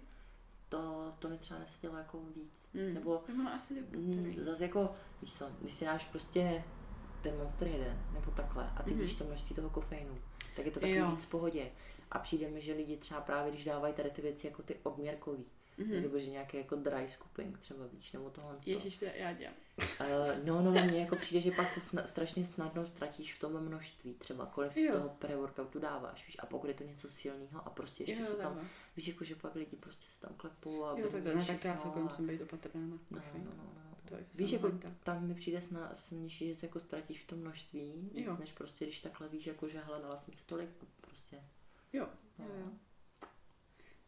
Speaker 3: To, to mi třeba nesedělo jako víc.
Speaker 2: Mm.
Speaker 3: Nebo
Speaker 2: ono asi
Speaker 3: zase jako, víš co, když si dáš prostě ten Monster jeden, nebo takhle, a ty
Speaker 2: Mhm.
Speaker 3: víš to množství toho kofeinu, tak je to takový
Speaker 2: Jo.
Speaker 3: víc v pohodě. A přijde mi, že lidi třeba právě, když dávají tady ty věci jako ty odměrkový,
Speaker 2: Mhm.
Speaker 3: nebo že nějaký jako dry scooping třeba víš, nebo tohle.
Speaker 2: Ježíš, to já dělám.
Speaker 3: Uh, no, no, no, mně jako přijde, že pak se sna- strašně snadno ztratíš v tom množství, třeba kolik si
Speaker 2: Jo.
Speaker 3: toho pre-workoutu dáváš, víš, a pokud je to něco silného a prostě ještě
Speaker 2: Jo,
Speaker 3: jsou tam, víš, jako že pak lidi prostě se tam klepou a
Speaker 2: Jo, takhle, ne, tak to já
Speaker 3: všechno
Speaker 2: celkem
Speaker 3: a-
Speaker 2: musím být opatrná na
Speaker 3: No, no, no, no, no.
Speaker 2: To je
Speaker 3: Víš, jako
Speaker 2: tak.
Speaker 3: tam mi přijde sna, silnější, že se jako ztratíš v tom množství, víc než prostě, když takhle víš, jako že hele, dala jsem si tolik, prostě.
Speaker 2: Jo,
Speaker 3: No.
Speaker 2: jo, jo.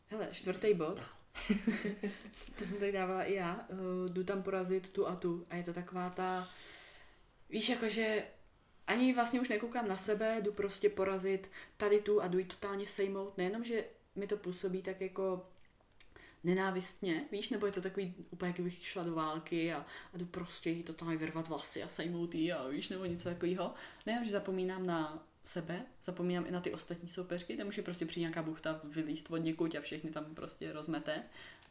Speaker 2: Hele, čtvrtý bod. to jsem tady dávala i já. Uh, jdu tam porazit tu a tu. A je to taková ta... Víš, jakože ani vlastně už nekoukám na sebe, jdu prostě porazit tady tu a jdu ji totálně sejmout. Nejenom, že mi to působí tak jako nenávistně, víš, nebo je to takový úplně, jak bych šla do války a, a jdu prostě jí totálně vyrvat vlasy a sejmout jí a víš, nebo něco takového. Nejenom, že zapomínám na sebe, zapomínám i na ty ostatní soupeřky, tam už je prostě přijde nějaká buchta vylíst od někud a všechny tam prostě rozmete,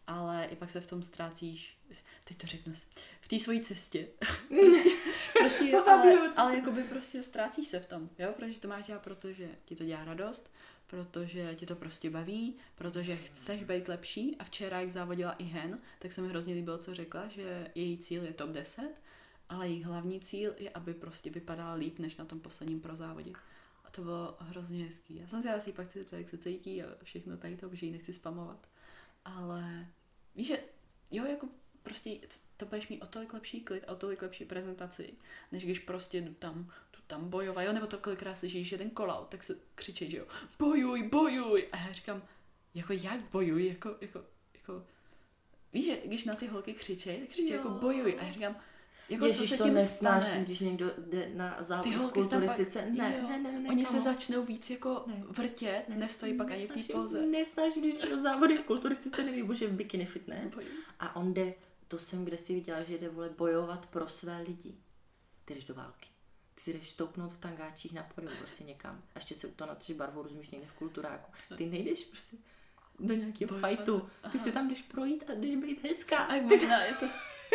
Speaker 2: ale i pak se v tom ztrácíš, teď to řeknu, v té svojí cestě. prostě, prostě jo, ale, ale jakoby prostě ztrácíš se v tom, jo, protože to máš dělat, protože ti to dělá radost, protože ti to prostě baví, protože chceš být lepší. A včera, jak závodila i Hen, tak se mi hrozně líbilo, co řekla, že její cíl je top 10, ale její hlavní cíl je, aby prostě vypadala líp, než na tom posledním pro závodě. A to bylo hrozně hezký. Já jsem si asi pak chci zeptat, jak se cítí a všechno tady to, protože ji nechci spamovat. Ale víš, že jo, jako prostě to budeš mít o tolik lepší klid a o tolik lepší prezentaci, než když prostě jdu tam, jdu tam bojovat, jo, nebo to kolikrát slyšíš, že ten call tak se křičí, že jo, bojuj, bojuj, a já říkám, jako jak bojuj, jako, jako, jako, víš, že když na ty holky křičí, tak křičí
Speaker 3: Jo.
Speaker 2: jako bojuj a já říkám, jako
Speaker 3: Ježiš,
Speaker 2: co se
Speaker 3: to
Speaker 2: tím
Speaker 3: nesnáším,
Speaker 2: stane?
Speaker 3: když někdo jde na
Speaker 2: se tam pak,
Speaker 3: kulturistice. Ne,
Speaker 2: jo,
Speaker 3: ne, ne, ne,
Speaker 2: oni se
Speaker 3: kamo.
Speaker 2: začnou víc jako
Speaker 3: Ne.
Speaker 2: vrtět,
Speaker 3: Ne,
Speaker 2: nestojí pak ani v té poze.
Speaker 3: Nesnáším, když někdo závody v kulturistice, nevím, bože v bikini fitness.
Speaker 2: Bojuj.
Speaker 3: A on jde, to jsem kde si viděla, že jde vole bojovat pro své lidi. Ty jdeš do války. Ty si jdeš stoupnout v tangáčích na podium prostě někam. A ještě se to na tři barvou rozumíš někde v kulturáku. Ty nejdeš prostě do nějakého fajtu. Ty si tam jdeš projít a jdeš být hezká.
Speaker 2: A možná je to,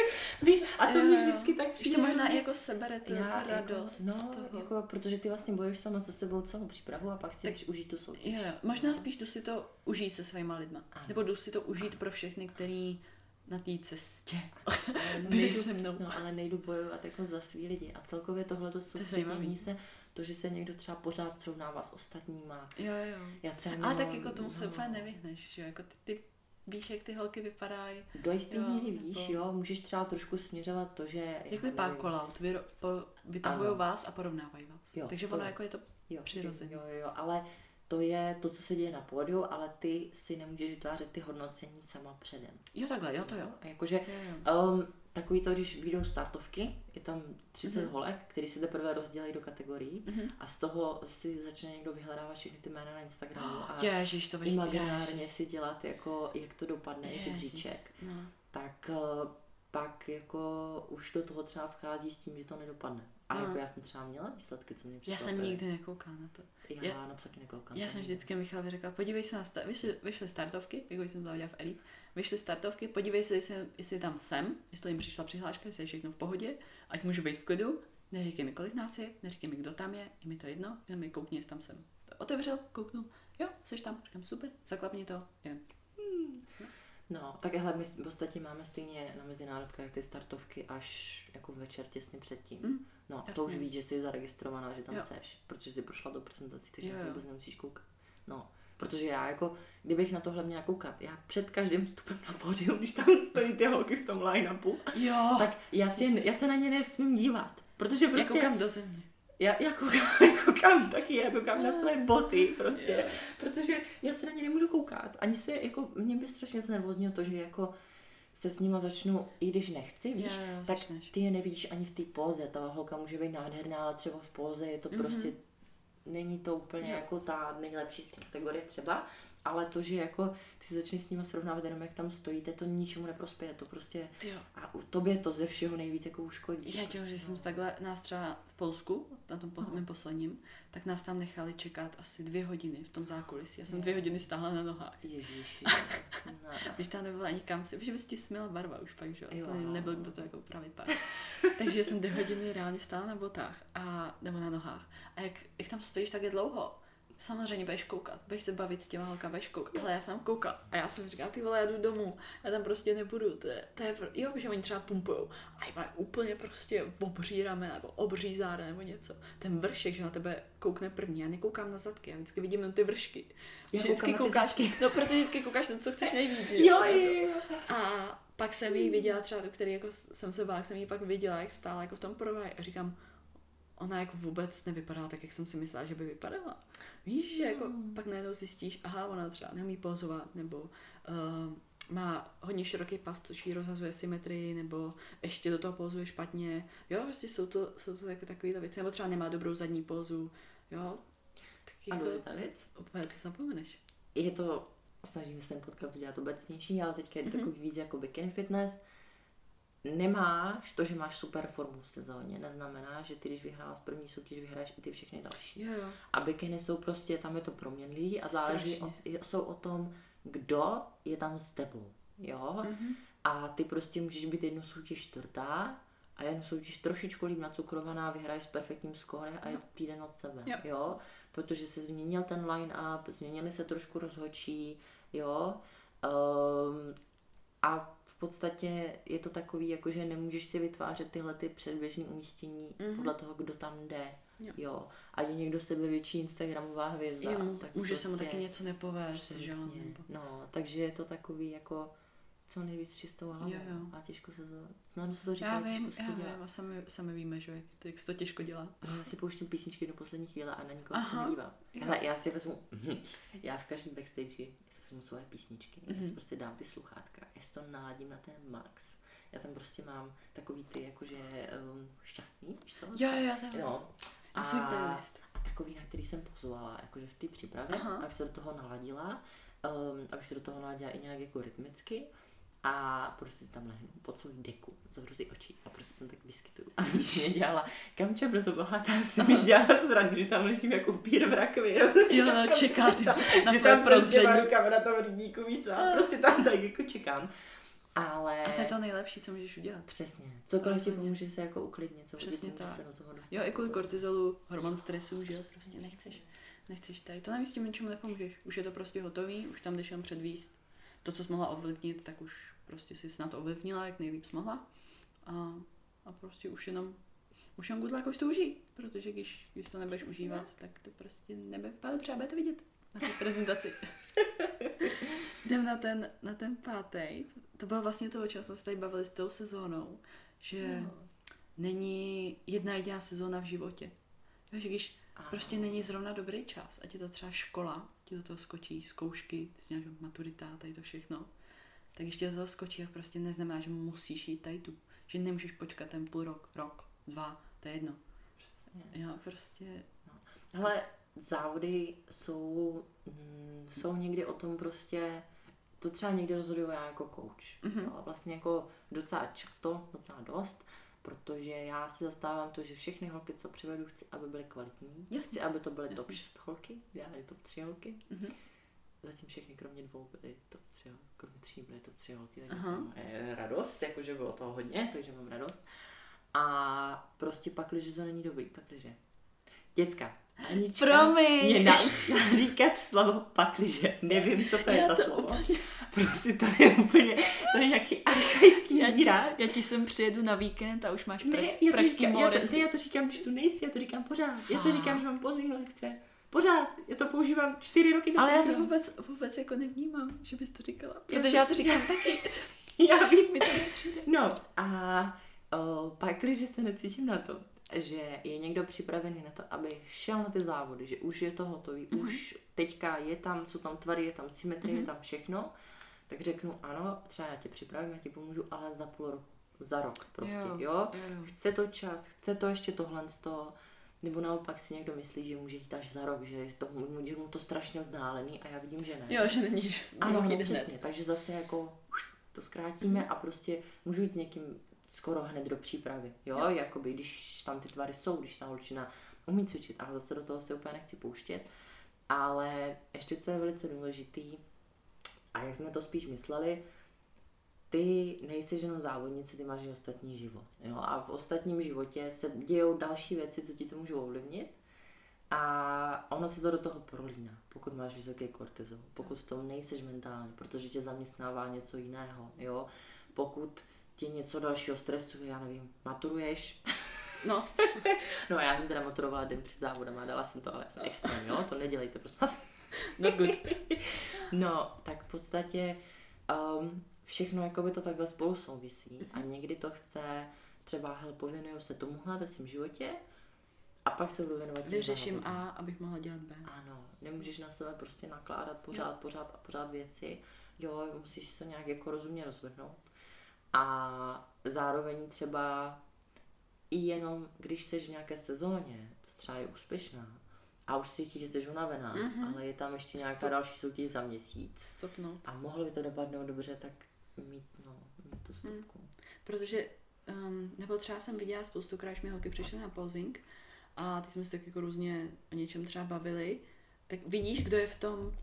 Speaker 3: Víš, a to
Speaker 2: Jo,
Speaker 3: mě vždycky tak přijde.
Speaker 2: to možná jako sebere tu, tu radost
Speaker 3: Jako,
Speaker 2: z
Speaker 3: no,
Speaker 2: toho.
Speaker 3: jako, protože ty vlastně bojuješ sama se sebou celou přípravu a pak si jdeš užít tu soutěž.
Speaker 2: Jo, jo. Možná spíš jdu si to užít se svýma lidma.
Speaker 3: Ano.
Speaker 2: Nebo jdu si to užít pro všechny, který na té cestě byli
Speaker 3: nejdu-
Speaker 2: se mnou.
Speaker 3: No, ale nejdu bojovat jako za svý lidi. A celkově tohle to soustředění se, to, že se někdo třeba pořád srovnává s ostatníma.
Speaker 2: Jo, jo.
Speaker 3: Já třeba
Speaker 2: Ale tak jako tomu se
Speaker 3: no,
Speaker 2: úplně nevyhneš, že jo? Jako ty, ty víš, jak ty holky vypadají.
Speaker 3: Do jistý
Speaker 2: Jo,
Speaker 3: míry víš, jo, můžeš třeba trošku směřovat to, že...
Speaker 2: Jak vypadá
Speaker 3: nevím,
Speaker 2: kolaut? Vy, po, vytahují vás a porovnávají vás.
Speaker 3: Jo,
Speaker 2: Takže
Speaker 3: to
Speaker 2: ono jako je to
Speaker 3: jo,
Speaker 2: přirozený.
Speaker 3: Jo, jo, jo, ale to je to, co se děje na pódiu, ale ty si nemůžeš vytvářet ty hodnocení sama předem.
Speaker 2: Jo, takhle, jo, to jo.
Speaker 3: Jakože
Speaker 2: Jo, jo.
Speaker 3: Um, takový to, když vyjdou startovky, je tam 30
Speaker 2: Mhm.
Speaker 3: holek, který se teprve rozdělají do kategorií
Speaker 2: Mhm.
Speaker 3: a z toho si začne někdo vyhledávat všechny ty jména na Instagramu a
Speaker 2: Ježíš, to bych
Speaker 3: imaginárně si dělat, jako, jak to dopadne,
Speaker 2: Ježiš.
Speaker 3: žebříček,
Speaker 2: No.
Speaker 3: tak uh, pak jako už do toho třeba vchází s tím, že to nedopadne. A
Speaker 2: No.
Speaker 3: jako já jsem třeba měla výsledky, co mě
Speaker 2: Já
Speaker 3: překvapily.
Speaker 2: jsem nikdy nekoukala na to.
Speaker 3: Já,
Speaker 2: já-
Speaker 3: na to taky nekoukám.
Speaker 2: Já jsem vždycky Michalovi řekla, podívej se na sta- vyšly, vyšly startovky, jako jsem závodila v Elite, vyšly startovky, podívej se, jestli, jestli tam jsem, jestli jim přišla přihláška, jestli je všechno v pohodě, ať můžu být v klidu, neříkej mi, kolik nás je, neříkej mi, kdo tam je, je mi to jedno, jenom mi koukni, jestli tam jsem. Otevřel, kouknul, jo, jsi tam, říkám, super, zaklapni to, jen.
Speaker 3: No, tak hele, my v podstatě máme stejně na mezinárodkách ty startovky až jako večer těsně předtím.
Speaker 2: Mm,
Speaker 3: no,
Speaker 2: jasně.
Speaker 3: to už víš, že jsi zaregistrovaná, že tam
Speaker 2: Jo.
Speaker 3: seš, protože jsi prošla do prezentací, takže
Speaker 2: Jo,
Speaker 3: na to
Speaker 2: jo.
Speaker 3: vůbec nemusíš koukat. No, protože já jako, kdybych na tohle měla koukat, já před každým vstupem na pódium, když tam stojí ty holky v tom line-upu,
Speaker 2: Jo,
Speaker 3: tak já, si, já se na ně nesmím dívat. Protože
Speaker 2: já
Speaker 3: prostě,
Speaker 2: koukám do země.
Speaker 3: já, já koukám, já koukám taky, já koukám na své boty prostě,
Speaker 2: Jo.
Speaker 3: protože já se na ně nemůžu koukat. Ani se, jako, mě by strašně znervoznilo to, že jako se s nima začnu, i když nechci, víš,
Speaker 2: jo,
Speaker 3: tak
Speaker 2: začneš.
Speaker 3: ty je nevidíš ani v té póze. Ta holka může být nádherná, ale třeba v póze je to
Speaker 2: Mhm.
Speaker 3: prostě, není to úplně jako ta nejlepší z té kategorie třeba. Ale to, že jako ty začneš s nimi srovnávat jenom jak tam stojíte, to ničemu neprospěje, to prostě
Speaker 2: Jo.
Speaker 3: a u tobě to ze všeho nejvíc jako uškodí.
Speaker 2: Já tím, že jsem takhle nás třeba v Polsku, na tom mém posledním, tak nás tam nechali čekat asi dvě hodiny v tom zákulisí. Já jsem dvě hodiny stála na nohách.
Speaker 3: Ježíši. no.
Speaker 2: Když tam nebyla ani kam si, protože by ti směla barva už pak, že jo?
Speaker 3: No.
Speaker 2: nebyl kdo to jako upravit pak. Takže jsem dvě hodiny reálně stála na botách a, nebo na nohách. A jak, jak tam stojíš tak je dlouho, samozřejmě budeš koukat, budeš se bavit s těma holkama, budeš koukat. Ale já jsem koukal a já jsem říkala, ty vole, já jdu domů, já tam prostě nebudu, to je, to je jo, že oni třeba pumpujou a mají úplně prostě obří ramena nebo obří záda nebo něco. Ten vršek, že na tebe koukne první, já nekoukám na zadky, já vždycky vidím jenom ty vršky.
Speaker 3: Já
Speaker 2: vždycky koukáš, no protože vždycky koukáš na to, co chceš nejvíc,
Speaker 3: Jo, jo, jo.
Speaker 2: a pak jsem jí viděla třeba který jako jsem se bála, jak jsem jí pak viděla, jak stála jako v tom provaji a říkám, ona jako vůbec nevypadala tak, jak jsem si myslela, že by vypadala. Víš, že jako
Speaker 3: Hmm.
Speaker 2: pak najednou zjistíš, aha, ona třeba neumí pozovat, nebo uh, má hodně široký pas, což jí rozhazuje symetrii, nebo ještě do toho pozuje špatně. Jo, prostě jsou to, jsou to jako takovýhle věci, nebo třeba nemá dobrou zadní pózu, jo. Tak
Speaker 3: A
Speaker 2: jako,
Speaker 3: důležitá věc,
Speaker 2: úplně to zapomeneš.
Speaker 3: je to, snažíme se ten podcast udělat obecnější, ale teďka je to
Speaker 2: Mhm.
Speaker 3: takový víc jako bikini fitness. Nemáš to, že máš super formu v sezóně, neznamená, že ty, když vyhrála první soutěž, vyhraješ i ty všechny další.
Speaker 2: Jo, jo.
Speaker 3: A bikiny jsou prostě, tam je to proměnlivý a záleží, o, jsou o tom, kdo je tam s tebou. Jo?
Speaker 2: Mhm.
Speaker 3: A ty prostě můžeš být jednu soutěž čtvrtá a jednu soutěž trošičku líp nacukrovaná, vyhraješ s perfektním skóre a je to týden od sebe.
Speaker 2: Jo.
Speaker 3: Jo? Protože se změnil ten line-up, změnily se trošku rozhodčí, jo. Um, a podstatě je to takový, jako že nemůžeš si vytvářet tyhle ty předběžné umístění
Speaker 2: Mhm.
Speaker 3: podle toho, kdo tam jde.
Speaker 2: Jo.
Speaker 3: Jo. Ať je někdo sebevětší Instagramová hvězda,
Speaker 2: Jemu,
Speaker 3: tak
Speaker 2: může se mu
Speaker 3: prostě-
Speaker 2: taky něco nepovést, že jo?
Speaker 3: Přesně.
Speaker 2: nebo-
Speaker 3: No, takže je to takový jako co nejvíc čistou hlavou.
Speaker 2: Jo, jo.
Speaker 3: A těžko se to, snadno se to říká,
Speaker 2: Já vím,
Speaker 3: těžko se
Speaker 2: já
Speaker 3: to
Speaker 2: vím,
Speaker 3: dělá.
Speaker 2: a sami, sami víme, že jak, se to těžko dělá.
Speaker 3: Já si pouštím písničky do poslední chvíle a na nikoho se
Speaker 2: Aha.
Speaker 3: nedívám.
Speaker 2: Jo.
Speaker 3: Hele, já si vezmu, já v každém backstage si vezmu svoje písničky, já si
Speaker 2: Mhm.
Speaker 3: prostě dám ty sluchátka, já si to naladím na ten max. Já tam prostě mám takový ty jakože um, šťastný, víš co?
Speaker 2: Jo, jo, to
Speaker 3: No.
Speaker 2: A svůj playlist.
Speaker 3: a takový, na který jsem pozovala, jakože v té přípravě,
Speaker 2: Aha.
Speaker 3: abych se do toho naladila, um, abych se do toho naladila i nějak jako rytmicky a prostě si tam lehnu po celý deku, zavřu ty oči a prostě tam tak vyskytuju. A když mě dělala, Kamča brzo bohatá si mi dělala srandu, že tam ležím jako upír v rakvi.
Speaker 2: Jo, no,
Speaker 3: prostě
Speaker 2: čeká ty
Speaker 3: tam-
Speaker 2: na
Speaker 3: že
Speaker 2: své
Speaker 3: tam
Speaker 2: prozření.
Speaker 3: rukama na tom rybníku, víš co, a prostě tam tak jako čekám. Ale...
Speaker 2: A to je to nejlepší, co můžeš udělat.
Speaker 3: Přesně. Cokoliv ti pomůže se jako uklidnit, co
Speaker 2: Přesně tak.
Speaker 3: se do toho dostat.
Speaker 2: Jo, i kvůli kortizolu, hormon stresu, že jo, prostě nechceš, nechceš tady. To navíc tím ničemu nepomůžeš. Už je to prostě hotový, už tam jdeš jen předvíst. To, co jsi mohla ovlivnit, tak už prostě si snad ovlivnila, jak nejlíp jsi mohla. A, a prostě už jenom, už jenom good luck, už to užij. Protože když, když to nebudeš užívat, tak to prostě nebude vypadat třeba, bude to vidět na té prezentaci. Jdem na ten, na ten pátý. To bylo vlastně to, o čem jsme se tady bavili s tou sezónou, že
Speaker 3: No.
Speaker 2: není jedna jediná sezóna v životě. Že když prostě není zrovna dobrý čas, ať je to třeba škola, ti do toho skočí zkoušky, ty že maturita, tady to všechno, tak ti do toho skočí, tak prostě neznamená, že musíš jít tady tu. Že nemůžeš počkat ten půl rok, rok, dva, to je jedno.
Speaker 3: Přesně.
Speaker 2: Jo, prostě,
Speaker 3: Hele, závody jsou, mm, jsou někdy o tom prostě, to třeba někdy rozhoduju já jako coach.
Speaker 2: Mhm.
Speaker 3: Jo, a vlastně jako docela často, docela dost, protože já si zastávám to, že všechny holky, co přivedu, chci, aby byly kvalitní.
Speaker 2: Jasně.
Speaker 3: Chci, aby to byly top
Speaker 2: Jasně.
Speaker 3: 6 holky, ideálně top 3 holky.
Speaker 2: mhm.
Speaker 3: Zatím všechny kromě dvou byly top 3, kromě tří byly top 3 holky, takže mám radost, jakože bylo toho hodně, takže mám radost. A prostě pak, když to není dobrý, pak, když Děcka, Anička
Speaker 2: Promiň.
Speaker 3: mě naučila říkat slovo pakliže. Nevím, co to je
Speaker 2: Já
Speaker 3: za
Speaker 2: to
Speaker 3: slovo. Prostě to je úplně, to je nějaký archaický
Speaker 2: Já
Speaker 3: výraz.
Speaker 2: já ti sem přijedu na víkend a už máš
Speaker 3: Ne,
Speaker 2: pres,
Speaker 3: já to,
Speaker 2: pražský
Speaker 3: říkám, já, to, ne, já to říkám, když tu nejsi, já to říkám pořád. Já to říkám, že mám pozdní lekce. Pořád. Já to používám čtyři roky. to
Speaker 2: Ale já to
Speaker 3: používám.
Speaker 2: vůbec, vůbec jako nevnímám, že bys to říkala. Protože
Speaker 3: to-
Speaker 2: já to říkám taky.
Speaker 3: Já vím.
Speaker 2: Mi to nepřijde.
Speaker 3: No a o, pak, když se necítím na to, že je někdo připravený na to, aby šel na ty závody, že už je to hotový,
Speaker 2: Mhm.
Speaker 3: už teďka je tam, co tam tvary, je tam symetrie,
Speaker 2: Mhm.
Speaker 3: je tam všechno, tak řeknu ano, třeba já tě připravím, já ti pomůžu, ale za půl roku, za rok prostě, jo.
Speaker 2: Jo, jo.
Speaker 3: Chce to čas, chce to ještě tohle z toho, Nebo naopak si někdo myslí, že může jít až za rok, že je to, že mu to strašně vzdálený a já vidím, že ne.
Speaker 2: Jo, že není, že
Speaker 3: ano, no, přesně, takže zase jako to zkrátíme a prostě můžu jít s někým skoro hned do přípravy, jo,
Speaker 2: Jo.
Speaker 3: jakoby, když tam ty tvary jsou, když ta holčina umí cvičit, ale zase do toho se úplně nechci pouštět, ale ještě co je velice důležitý, a jak jsme to spíš mysleli, ty nejsi jenom závodnice, ty máš i ostatní život. Jo? A v ostatním životě se dějou další věci, co ti to můžou ovlivnit. A ono se to do toho prolíná, pokud máš vysoký kortizol, pokud v tom nejseš mentálně, protože tě zaměstnává něco jiného, jo. Pokud tě něco dalšího stresuje, já nevím, maturuješ,
Speaker 2: No,
Speaker 3: no já jsem teda maturovala den před závodem a dala jsem to, ale jsem extrém, jo, to nedělejte, prosím vás.
Speaker 2: not good.
Speaker 3: No, tak v podstatě um, všechno jakoby to takhle spolu souvisí a někdy to chce třeba, hele, pověnuju se tomuhle ve svém životě a pak se budu věnovat
Speaker 2: Vyřeším. A, abych mohla dělat B.
Speaker 3: Ano, nemůžeš na sebe prostě nakládat pořád, pořád a pořád věci. Jo, musíš se nějak jako rozumně rozvrhnout. A zároveň třeba i jenom, když jsi v nějaké sezóně, co třeba je úspěšná, a už si cítíš, že jsi unavená,
Speaker 2: Mhm.
Speaker 3: ale je tam ještě nějaká
Speaker 2: Stop.
Speaker 3: další soutěž za měsíc
Speaker 2: Stopnout.
Speaker 3: a mohlo by to dopadnout dobře, tak mít, no, mít tu stopku.
Speaker 2: Protože, um, nebo třeba jsem viděla spoustukrát, když mi holky přišly na posing a ty jsme se tak jako různě o něčem třeba bavili, tak vidíš, kdo je v tom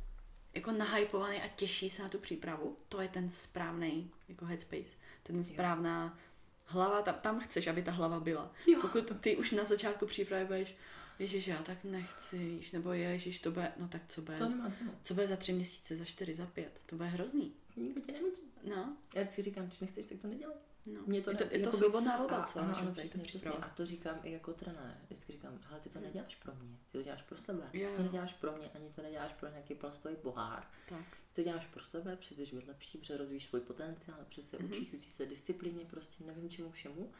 Speaker 2: jako nahypovaný a těší se na tu přípravu. To je ten správný jako headspace. Ten správná hlava, tam, tam chceš, aby ta hlava byla.
Speaker 3: Jo.
Speaker 2: Pokud ty už na začátku přípravy budeš, ježiš, já tak nechci, víš, nebo ježiš, to bude, no tak co bude,
Speaker 3: To nemá cenu.
Speaker 2: co bude za tři měsíce, za čtyři, za pět, to bude hrozný.
Speaker 3: Nikdo tě nenutí.
Speaker 2: No,
Speaker 3: Já vždycky říkám, když nechceš, tak to nedělej.
Speaker 2: no.
Speaker 3: Mě to
Speaker 2: je to,
Speaker 3: ne-
Speaker 2: je to svobodná volba celá,
Speaker 3: ano, ano, přesně, přesně. A to říkám i jako trenér. Vždycky říkám, hele, ty to neděláš pro mě, ty to děláš pro sebe.
Speaker 2: Jo,
Speaker 3: Ty to neděláš pro mě, ani to neděláš pro nějaký plastový pohár.
Speaker 2: Tak.
Speaker 3: Ty to děláš pro sebe, protože chceš být lepší, protože rozvíjíš svůj potenciál, protože se
Speaker 2: Mhm.
Speaker 3: učíš, učíš se disciplíně, prostě nevím čemu všemu.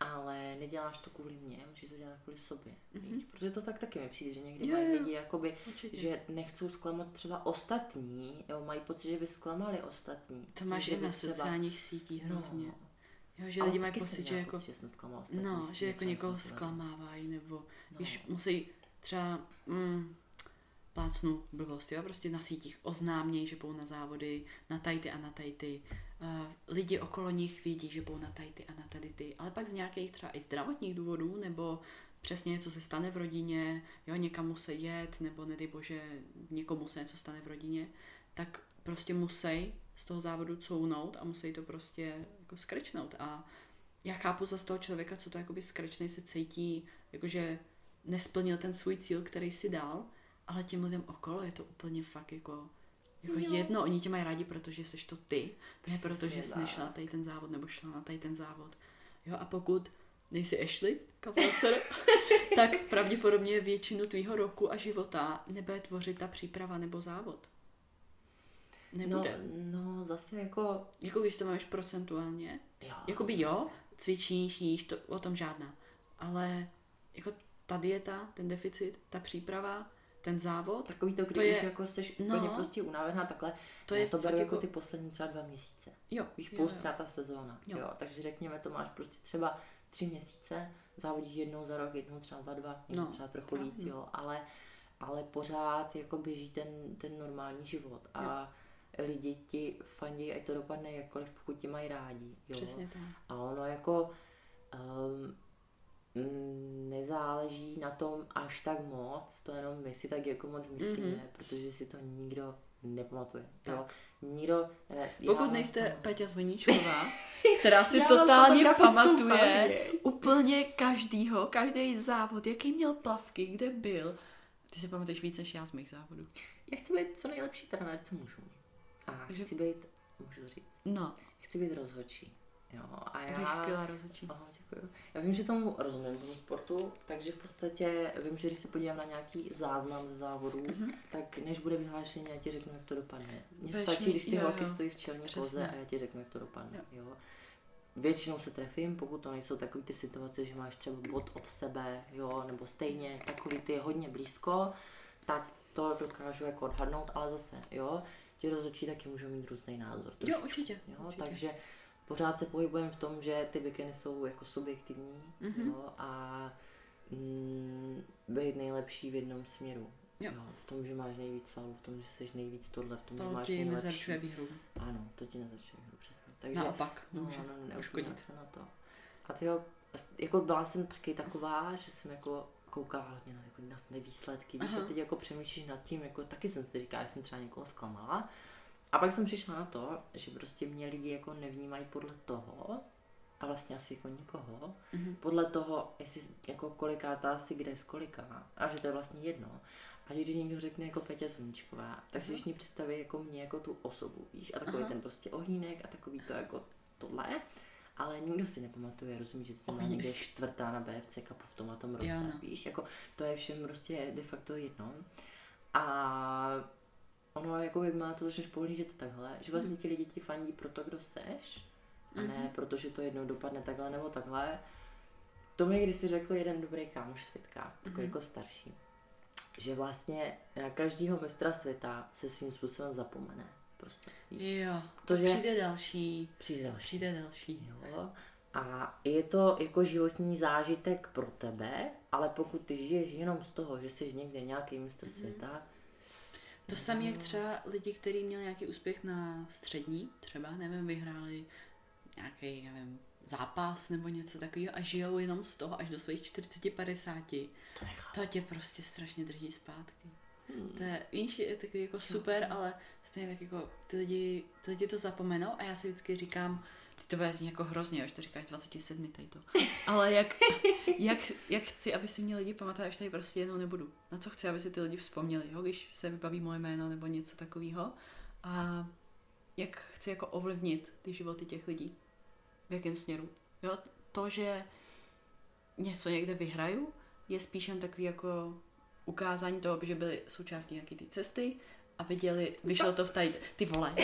Speaker 3: Ale neděláš to kvůli mně, musíš to dělat kvůli sobě.
Speaker 2: Mhm.
Speaker 3: Víš? Protože to tak taky mi přijde, že někdy
Speaker 2: Jo,
Speaker 3: mají lidi jakoby,
Speaker 2: Určitě.
Speaker 3: že nechcou zklamat třeba ostatní, jo, mají pocit, že by zklamali ostatní.
Speaker 2: To máš i na
Speaker 3: třeba-
Speaker 2: sociálních sítích hrozně.
Speaker 3: No,
Speaker 2: Jo, že
Speaker 3: ale
Speaker 2: lidi mají pocit, že jako,
Speaker 3: pocit, že zklamal ostatní
Speaker 2: no, že jako někoho zklamávají, nebo
Speaker 3: No.
Speaker 2: když musí třeba, mm, plácnu blbost, jo, prostě na sítích oznámějí, že půjdou na závody, na tajty a na tajty. Uh, lidi okolo nich vědí, že půjdou na tajty a na tady ale pak z nějakých třeba i zdravotních důvodů, nebo přesně něco se stane v rodině, jo, někam musí jet, nebo nedej bože, někomu se něco stane v rodině, tak prostě musí z toho závodu counout a musí to prostě jako skrčnout. A já chápu za toho člověka, co to jakoby skrčnej se cítí, jakože nesplnil ten svůj cíl, který si dal, ale těm lidem okolo je to úplně fakt jako, jako
Speaker 3: Jo.
Speaker 2: jedno, oni tě mají rádi, protože jsi to ty, ne protože jsi nešla na tady ten závod nebo šla na tady ten závod. Jo, a pokud nejsi Ashley Kaplasser, tak pravděpodobně většinu tvýho roku a života nebude tvořit ta příprava nebo závod.
Speaker 3: No,
Speaker 2: Nebude.
Speaker 3: no, zase jako,
Speaker 2: Jako když to máš procentuálně,
Speaker 3: jo.
Speaker 2: Jakoby jo, cvičíš, jíš, to, o tom žádná. Ale jako ta dieta, ten deficit, ta příprava, ten závod,
Speaker 3: Takový to, kdy
Speaker 2: To
Speaker 3: už
Speaker 2: je-
Speaker 3: jako seš
Speaker 2: no.
Speaker 3: úplně prostě unavená takhle.
Speaker 2: to je
Speaker 3: to beru jako
Speaker 2: jako,
Speaker 3: ty poslední třeba dva měsíce.
Speaker 2: jo,
Speaker 3: Víš,
Speaker 2: jo,
Speaker 3: plus
Speaker 2: jo.
Speaker 3: třeba ta sezóna.
Speaker 2: Jo.
Speaker 3: Jo. Takže řekněme, to máš prostě třeba tři měsíce, závodíš jednou za rok, jednou třeba za dva, někdy
Speaker 2: No,
Speaker 3: třeba trochu
Speaker 2: právě.
Speaker 3: víc, jo, ale, ale pořád jako běží ten, ten normální život a lidi ti fandí, ať to dopadne jakkoliv, pokud ti mají rádi, jo.
Speaker 2: Přesně tak.
Speaker 3: A ono jako um, nezáleží na tom až tak moc, to jenom my si tak jako moc myslíme,
Speaker 2: Mhm.
Speaker 3: protože si to nikdo nepamatuje. Jo?
Speaker 2: Tak.
Speaker 3: Nikdo, ne,
Speaker 2: Pokud
Speaker 3: já-
Speaker 2: nejste Peťa Zvoníčková, která si totálně pamatuje
Speaker 3: paměť.
Speaker 2: úplně každýho, každý závod, jaký měl plavky, kde byl. Ty si pamatuješ víc než já z mých závodů.
Speaker 3: Já chci být co nejlepší trenér, co můžu. A
Speaker 2: Že-
Speaker 3: chci být, můžu říct,
Speaker 2: No,
Speaker 3: chci být rozhodčí. Jo, a já...
Speaker 2: budeš skvělá rozhodčí.
Speaker 3: Aha, děkuji. Já vím, že tomu rozumím, tomu sportu, takže v podstatě vím, že když se podívám na nějaký záznam z závodu,
Speaker 2: Mhm.
Speaker 3: tak než bude vyhlášení, já ti řeknu, jak to dopadne. Mně
Speaker 2: Budeš
Speaker 3: stačí, když ty
Speaker 2: jo,
Speaker 3: holky
Speaker 2: jo.
Speaker 3: stojí v čelní koze a já ti řeknu, jak to dopadne. Jo. Většinou se trefím, pokud to nejsou takové ty situace, že máš třeba bod od sebe, jo, nebo stejně takový ty hodně blízko, tak to dokážu jako odhadnout, ale zase, jo, ti rozhodčí taky můžou mít různý názor.
Speaker 2: Jo,
Speaker 3: trošičku,
Speaker 2: určitě.
Speaker 3: Jo,
Speaker 2: určitě.
Speaker 3: takže pořád se pohybujeme v tom, že ty bikiny jsou jako subjektivní
Speaker 2: Mhm.
Speaker 3: jo, a mm, být nejlepší v jednom směru.
Speaker 2: Jo.
Speaker 3: jo. V tom, že máš nejvíc svalů, v tom, že jsi nejvíc tohle, v tom, že
Speaker 2: To
Speaker 3: máš
Speaker 2: ti
Speaker 3: nejlepší.
Speaker 2: výhru.
Speaker 3: Ano, to ti nezarčuje výhru, přesně. Takže,
Speaker 2: Naopak,
Speaker 3: no,
Speaker 2: může
Speaker 3: no, no,
Speaker 2: poškodit.
Speaker 3: neuškodit se na to. A ty jo, jako byla jsem taky taková, že jsem jako koukala hodně na, jako, na ty výsledky, víš, a teď jako přemýšlíš nad tím, jako taky jsem si říkala, že jsem třeba někoho zklamala. A pak jsem přišla na to, že prostě mě lidi jako nevnímají podle toho, a vlastně asi jako nikoho,
Speaker 2: Mhm.
Speaker 3: podle toho, jestli jako kolikátá si kde z kolika, a že to je vlastně jedno. A že když někdo řekne jako Peťa Sluníčková, tak si
Speaker 2: Mhm.
Speaker 3: všichni představí jako mě jako tu osobu, víš, a takový
Speaker 2: Aha.
Speaker 3: ten prostě ohýnek a takový to jako tohle. Ale nikdo si nepamatuje, rozumíš, že jsem
Speaker 2: Ohýnek.
Speaker 3: někde čtvrtá na BFC kapu v tom a tom roce,
Speaker 2: Jo, no.
Speaker 3: víš, jako to je všem prostě de facto jedno. A ono jako jak má to začneš pohlížet takhle, že vlastně ti lidi ti fandí pro to, kdo seš, a ne
Speaker 2: Mhm.
Speaker 3: protože to jednou dopadne takhle nebo takhle. To mi když si řekl jeden dobrý kámoš světka, takový
Speaker 2: Mhm.
Speaker 3: jako starší, že vlastně na každýho mistra světa se svým způsobem zapomene. Prostě, víš.
Speaker 2: Jo,
Speaker 3: Protože-
Speaker 2: přijde další,
Speaker 3: Přijde další.
Speaker 2: přijde další.
Speaker 3: Jo. A je to jako životní zážitek pro tebe, ale pokud ty žiješ jenom z toho, že jsi někde nějaký mistr světa,
Speaker 2: To samé jak třeba lidi, kteří měli nějaký úspěch na střední, třeba, nevím, vyhráli nějaký, nevím, zápas nebo něco takového a žijou jenom z toho až do svých 40-50,
Speaker 3: to
Speaker 2: to tě prostě strašně drží zpátky. To je, víš, je takový jako super, ale stejně tak jako ty lidi, ty lidi to zapomenou a já si vždycky říkám, bude znít jako hrozně, až to říkáš 27 tady to. Ale jak, jak, jak chci, aby si mě lidi pamatovali, až tady prostě jednou nebudu. Na co chci, aby si ty lidi vzpomněli, jo, když se vybaví moje jméno nebo něco takového. A jak chci jako ovlivnit ty životy těch lidí. V jakém směru. Jo, to, že něco někde vyhraju, je spíš jen takový jako ukázání toho, že byli součástí nějaké té cesty a viděli, vyšlo to v tady, ty vole.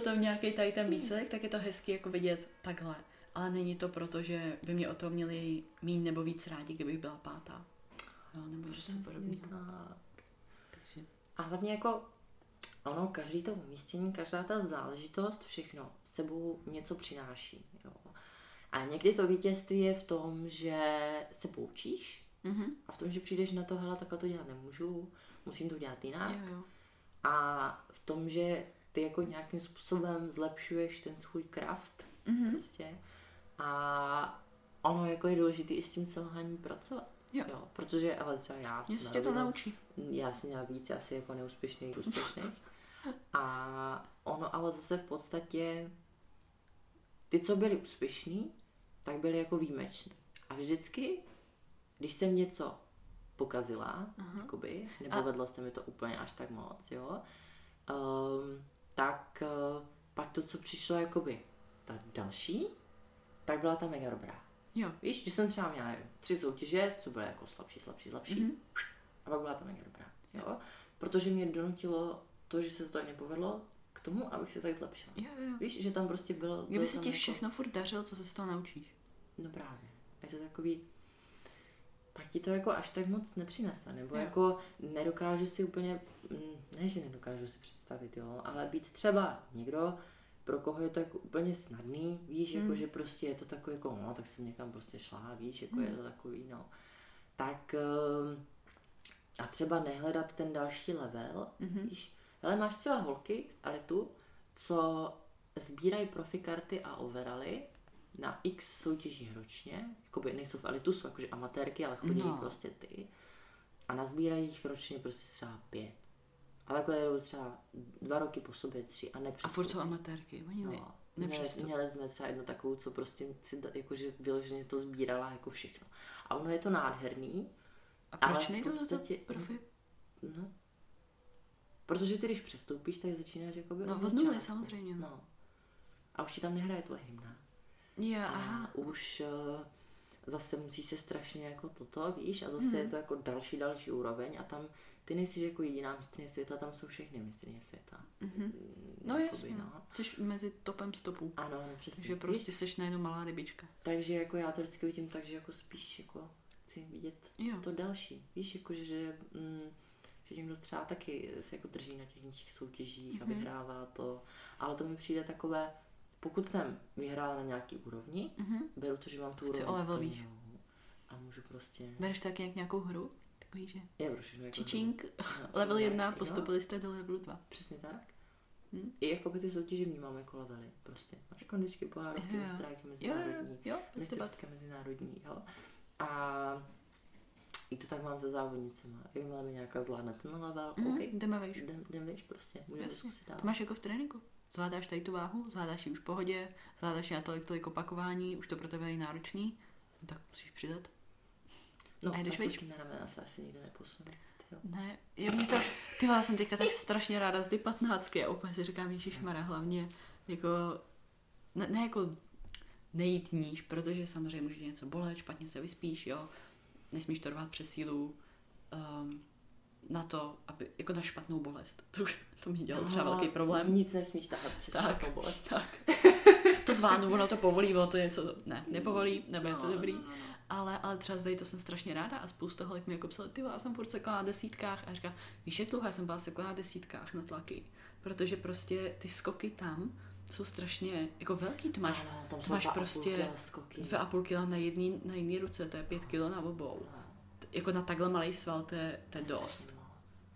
Speaker 2: To v nějaký tady ten výsledek, tak je to hezky jako vidět takhle. Ale není to proto, že by mě o to měli míň nebo víc rádi, kdybych byla pátá. Jo, nebo něco podobného.
Speaker 3: tak.
Speaker 2: Takže,
Speaker 3: A hlavně jako ono, každý to umístění, každá ta záležitost, všechno sebou něco přináší. Jo. A někdy to vítězství je v tom, že se poučíš
Speaker 2: mhm.
Speaker 3: a v tom, že přijdeš na to, hele, takhle to dělat nemůžu, musím to dělat jinak.
Speaker 2: Jo, jo.
Speaker 3: A v tom, že ty jako nějakým způsobem zlepšuješ ten svůj kraft
Speaker 2: Mhm.
Speaker 3: prostě. A ono jako je důležité i s tím selháním pracovat.
Speaker 2: Jo.
Speaker 3: jo. Protože, ale třeba já jsem
Speaker 2: Jestli to naučí.
Speaker 3: já jsem měla víc asi jako neúspěšných, úspěšných. A ono ale zase v podstatě, ty, co byli úspěšní, tak byli jako výjimeční. A vždycky, když jsem něco pokazila,
Speaker 2: Aha.
Speaker 3: jakoby, nepovedlo se mi to úplně až tak moc, jo, um, tak uh, pak to, co přišlo jakoby ta další, tak byla ta mega dobrá.
Speaker 2: Jo.
Speaker 3: Víš, že jsem třeba měla nevím, tři soutěže, co byly jako slabší, slabší, slabší.
Speaker 2: Mhm.
Speaker 3: A pak byla ta mega dobrá. Jo? Protože mě donutilo to, že se to tak nepovedlo, k tomu, abych se tak zlepšila.
Speaker 2: Jo, jo.
Speaker 3: Víš, že tam prostě bylo...
Speaker 2: Kdyby
Speaker 3: bylo
Speaker 2: se ti
Speaker 3: jako-
Speaker 2: všechno furt dařilo, co se z toho naučíš.
Speaker 3: No právě. Je to takový... Pak ti to jako až tak moc nepřinese, nebo
Speaker 2: Jo.
Speaker 3: jako nedokážu si úplně, mm, ne, že nedokážu si představit, jo, ale být třeba někdo, pro koho je to jako úplně snadný, víš, jako
Speaker 2: Mm.
Speaker 3: že prostě je to takový jako, no, tak jsem někam prostě šla, víš, jako
Speaker 2: Mm.
Speaker 3: je to takový, no. Tak ehm, a třeba nehledat ten další level,
Speaker 2: Mhm.
Speaker 3: víš, ale máš třeba holky, ale tu, co sbírají profikarty a overaly na x soutěžích ročně, jakoby nejsou v elitu, jsou jakože amatérky, ale chodí
Speaker 2: No.
Speaker 3: prostě ty. A nazbírají jich ročně prostě třeba pět. A takhle jedou třeba dva roky po sobě, tři a
Speaker 2: A
Speaker 3: nepřestoupí.
Speaker 2: furt jsou amatérky. Oni ne,
Speaker 3: No, měli,
Speaker 2: nepřestup.
Speaker 3: měli jsme třeba jednu takovou, co prostě si jakože vyloženě to sbírala jako všechno. A ono je to nádherný,
Speaker 2: A proč nejdou do
Speaker 3: podstatě-
Speaker 2: toho profi?
Speaker 3: no. Protože ty, když přestoupíš, tak začínáš jakoby
Speaker 2: No,
Speaker 3: od
Speaker 2: nuly, samozřejmě, no.
Speaker 3: No. A už ti tam nehraje tvoje hymna.
Speaker 2: Jo,
Speaker 3: A
Speaker 2: aha.
Speaker 3: už uh, zase musíš se strašně jako toto, víš, a zase
Speaker 2: Mhm.
Speaker 3: je to jako další, další úroveň a tam ty nejsi jako jediná mistrně světa, tam jsou všechny mistrně světa.
Speaker 2: Mhm.
Speaker 3: Mm,
Speaker 2: No
Speaker 3: jakoby,
Speaker 2: jasně, no. Jsi mezi topem stopů.
Speaker 3: Ano, no, přesně.
Speaker 2: Takže prostě seš najednou malá rybička.
Speaker 3: takže jako já to vždycky vidím tak, že jako spíš jako chci vidět
Speaker 2: Jo.
Speaker 3: to další. Víš, jako že, mm, že někdo třeba taky se jako drží na těch nižších soutěžích a
Speaker 2: Mhm.
Speaker 3: vyhrává to. Ale to mi přijde takové pokud jsem vyhrála na nějaký úrovni,
Speaker 2: Mhm.
Speaker 3: beru to, že mám tu
Speaker 2: Chci
Speaker 3: úroveň
Speaker 2: o level výš.
Speaker 3: A můžu prostě...
Speaker 2: Bereš to jak nějak nějakou hru? Takový, že
Speaker 3: Je, beru všechno jako
Speaker 2: čičink,
Speaker 3: hru. No,
Speaker 2: level
Speaker 3: přesně
Speaker 2: 1,
Speaker 3: tak,
Speaker 2: postupili jste do levelu 2.
Speaker 3: Jo, přesně tak.
Speaker 2: Hm?
Speaker 3: I jako by ty soutěže vnímám jako levely, prostě. Máš kondičky, pohárovky,
Speaker 2: Jo, jo.
Speaker 3: mistráky,
Speaker 2: Jo, jo,
Speaker 3: mezinárodní,
Speaker 2: jo, listopad.
Speaker 3: mistrovské mezinárodní, jo. A i to tak mám se závodnicema. Jakmile mi nějaká zvládne ten level,
Speaker 2: Mhm,
Speaker 3: OK,
Speaker 2: jdeme vejš.
Speaker 3: jdem, jdem víš, prostě, můžeme to zkusit dál.
Speaker 2: To máš jako v tréninku. Zvládáš tady tu váhu, zvládáš ji už v pohodě, zvládáš ji na tolik, tolik opakování, už to pro tebe je náročný, no tak musíš přidat.
Speaker 3: No,
Speaker 2: a jdeš vejš?
Speaker 3: na ramena se asi nikdy neposunu. tyjo.
Speaker 2: Ne, je mě to, ty já jsem teďka tak strašně ráda z ty patnáctky a úplně si říkám, Ježišmarja, hlavně jako, ne, ne jako nejít níž, protože samozřejmě může něco bolet, špatně se vyspíš, jo, nesmíš to rvát přes sílu, um, na to, aby, jako na špatnou bolest. To už, to mi dělalo třeba velký problém.
Speaker 3: Nic nesmíš tahat přes
Speaker 2: Tak.
Speaker 3: špatnou bolest.
Speaker 2: Tak. to zvládnu, ono to povolí, ono to něco, ne, nepovolí, nebude to
Speaker 3: No,
Speaker 2: dobrý.
Speaker 3: no, no, no.
Speaker 2: Ale, ale třeba zde to jsem strašně ráda a spousta holek mi jako psala, ty já jsem furt sekla na desítkách a říká, víš, jak dlouho já jsem byla sekla na desítkách na tlaky, protože prostě ty skoky tam jsou strašně jako velký, to máš
Speaker 3: Ano, tam jsou
Speaker 2: máš
Speaker 3: dva a půl
Speaker 2: prostě dvě a půl kila na jedné na jedný ruce, to je pět kilo na obou. Jako na takhle malý sval, to je, to je dost.
Speaker 3: strašně moc,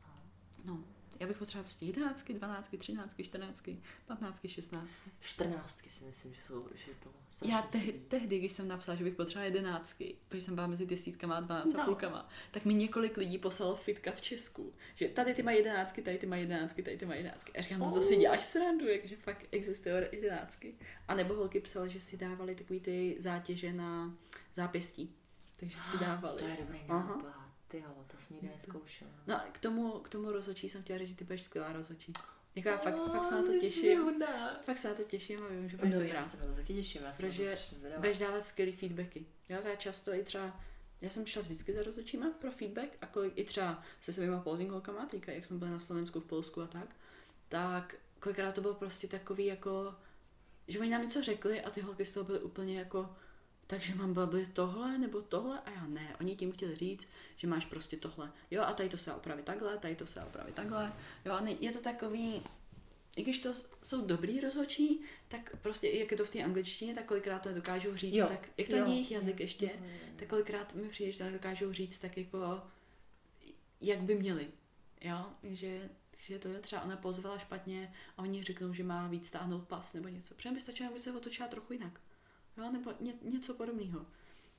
Speaker 3: no.
Speaker 2: No, já bych potřebovala prostě 11, 12, 13, 14, 15, 16.
Speaker 3: Čtrnáctky si myslím, že jsou, že je to
Speaker 2: Já te- tehdy, když jsem napsala, že bych potřebovala jedenáctky, protože jsem byla mezi desítkama a dvanáct a
Speaker 3: No.
Speaker 2: půlkama, tak mi několik lidí poslalo fitka v Česku, že tady ty mají jedenáctky, tady ty mají jedenáctky, tady ty mají jedenáctky. A říkám, no to si děláš srandu, jakože fakt existují jedenáctky. A nebo holky psaly, že si dávali takový ty zátěže na zápěstí. Takže si dávali.
Speaker 3: To je dobrý
Speaker 2: Aha.
Speaker 3: Ty jo, to jsem nikdy neskoušela.
Speaker 2: No a k tomu, k tomu rozhodčí jsem chtěla říct, že ty budeš skvělá rozhodčí. Jako já fakt,
Speaker 3: Oh,
Speaker 2: fakt se na to těším.
Speaker 3: hodná.
Speaker 2: Fakt se na to těším a vím, že budeš
Speaker 3: No,
Speaker 2: dobrá.
Speaker 3: já se na to těším, já jsem
Speaker 2: Protože budeš dávat skvělý feedbacky. Jo, to je často i třeba, já jsem šla vždycky za rozhodčíma pro feedback a kolik i třeba se svýma posing holkama, týka, jak jsme byli na Slovensku, v Polsku a tak, tak kolikrát to bylo prostě takový jako, že oni nám něco řekli a ty holky z toho byly úplně jako, takže mám babli tohle nebo tohle a já ne. Oni tím chtěli říct, že máš prostě tohle. Jo a tady to se dá opravit takhle, tady to se dá opravit takhle. Jo a ne, je to takový, i když to jsou dobrý rozhodčí, tak prostě jak je to v té angličtině, tak kolikrát to dokážou říct,
Speaker 3: Jo,
Speaker 2: tak jak to
Speaker 3: jo.
Speaker 2: není jejich jazyk ještě,
Speaker 3: Jo, jo, jo.
Speaker 2: tak kolikrát mi přijde, že to dokážou říct tak jako, jak by měli. Jo, takže, takže to je třeba ona pozvala špatně a oni řeknou, že má víc stáhnout pas nebo něco. Protože by stačilo, aby se otočila trochu jinak. Jo, nebo ně, něco podobného.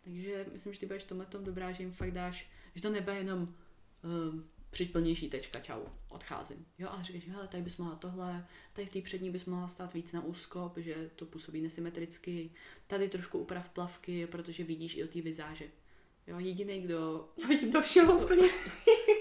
Speaker 2: Takže myslím, že ty budeš tomhle tom dobrá, že jim fakt dáš, že to nebude jenom um, přijď plnější tečka, čau, odcházím. Jo, ale říkáš, hele, tady bys mohla tohle, tady v té přední bys mohla stát víc na úzko, že to působí nesymetricky, tady trošku uprav plavky, protože vidíš i o té vizáže. Jo, jediný, kdo...
Speaker 3: Já vidím to všeho úplně.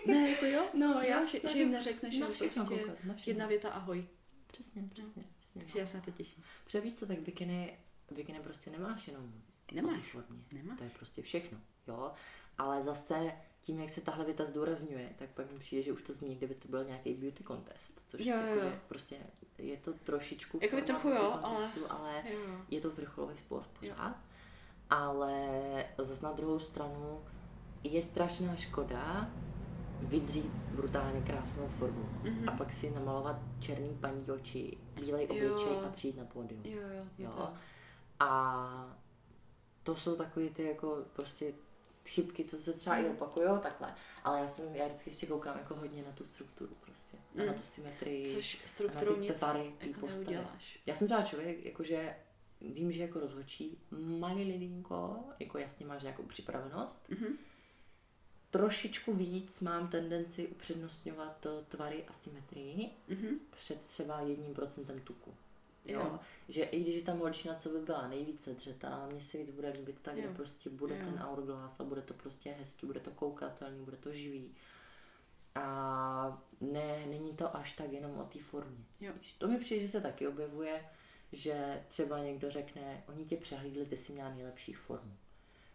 Speaker 2: Ne, jako jo,
Speaker 3: No,
Speaker 2: jo,
Speaker 3: já
Speaker 2: že, že jim neřekneš
Speaker 3: na všechno
Speaker 2: prostě
Speaker 3: koukat, na všechno.
Speaker 2: jedna věta ahoj.
Speaker 3: Přesně, přesně. přesně
Speaker 2: Takže já se na to těším.
Speaker 3: Protože víš co, tak bikiny, bikiny prostě nemáš jenom
Speaker 2: Nemáš.
Speaker 3: formě.
Speaker 2: Nemáš.
Speaker 3: To je prostě všechno, jo. Ale zase tím, jak se tahle věta zdůrazňuje, tak pak mi přijde, že už to zní, kdyby to byl nějaký beauty contest. Což
Speaker 2: Jo, jo,
Speaker 3: jako,
Speaker 2: jo.
Speaker 3: prostě je to trošičku forma
Speaker 2: trochu jo, ale-
Speaker 3: contestu, ale
Speaker 2: Jo.
Speaker 3: je to vrcholový sport pořád. Ale zase na druhou stranu je strašná škoda vydřít brutálně krásnou formu
Speaker 2: Mhm.
Speaker 3: a pak si namalovat černý paní oči, bílej
Speaker 2: Jo.
Speaker 3: obličej a přijít na pódium.
Speaker 2: Jo, jo, je
Speaker 3: Jo. A to jsou takový ty jako prostě chybky, co se třeba i
Speaker 2: Mm.
Speaker 3: opakují takhle. Ale já jsem, já vždycky ještě koukám jako hodně na tu strukturu prostě. A na
Speaker 2: Mm.
Speaker 3: tu symetrii.
Speaker 2: Což strukturou
Speaker 3: ty
Speaker 2: nic
Speaker 3: tvary, ty
Speaker 2: jako
Speaker 3: postavy.
Speaker 2: neuděláš.
Speaker 3: Já jsem třeba člověk, jakože vím, že jako rozhodčí malý lidinko, jako jasně máš nějakou připravenost,
Speaker 2: Mhm.
Speaker 3: trošičku víc mám tendenci upřednostňovat eh, tvary a symetrii
Speaker 2: Mhm.
Speaker 3: před třeba jedním procentem tuku. Jo.
Speaker 2: Jo.
Speaker 3: Že i když je ta holčina, co by byla nejvíce dřetá, mně se víc bude líbit tak,
Speaker 2: Jo.
Speaker 3: kde prostě bude
Speaker 2: Jo.
Speaker 3: ten hourglass a bude to prostě hezký, bude to koukatelný, bude to živý. A ne, není to až tak jenom o té formě.
Speaker 2: Jo.
Speaker 3: To mi přijde, že se taky objevuje, že třeba někdo řekne, oni tě přehlídli, ty jsi měla nejlepší formu.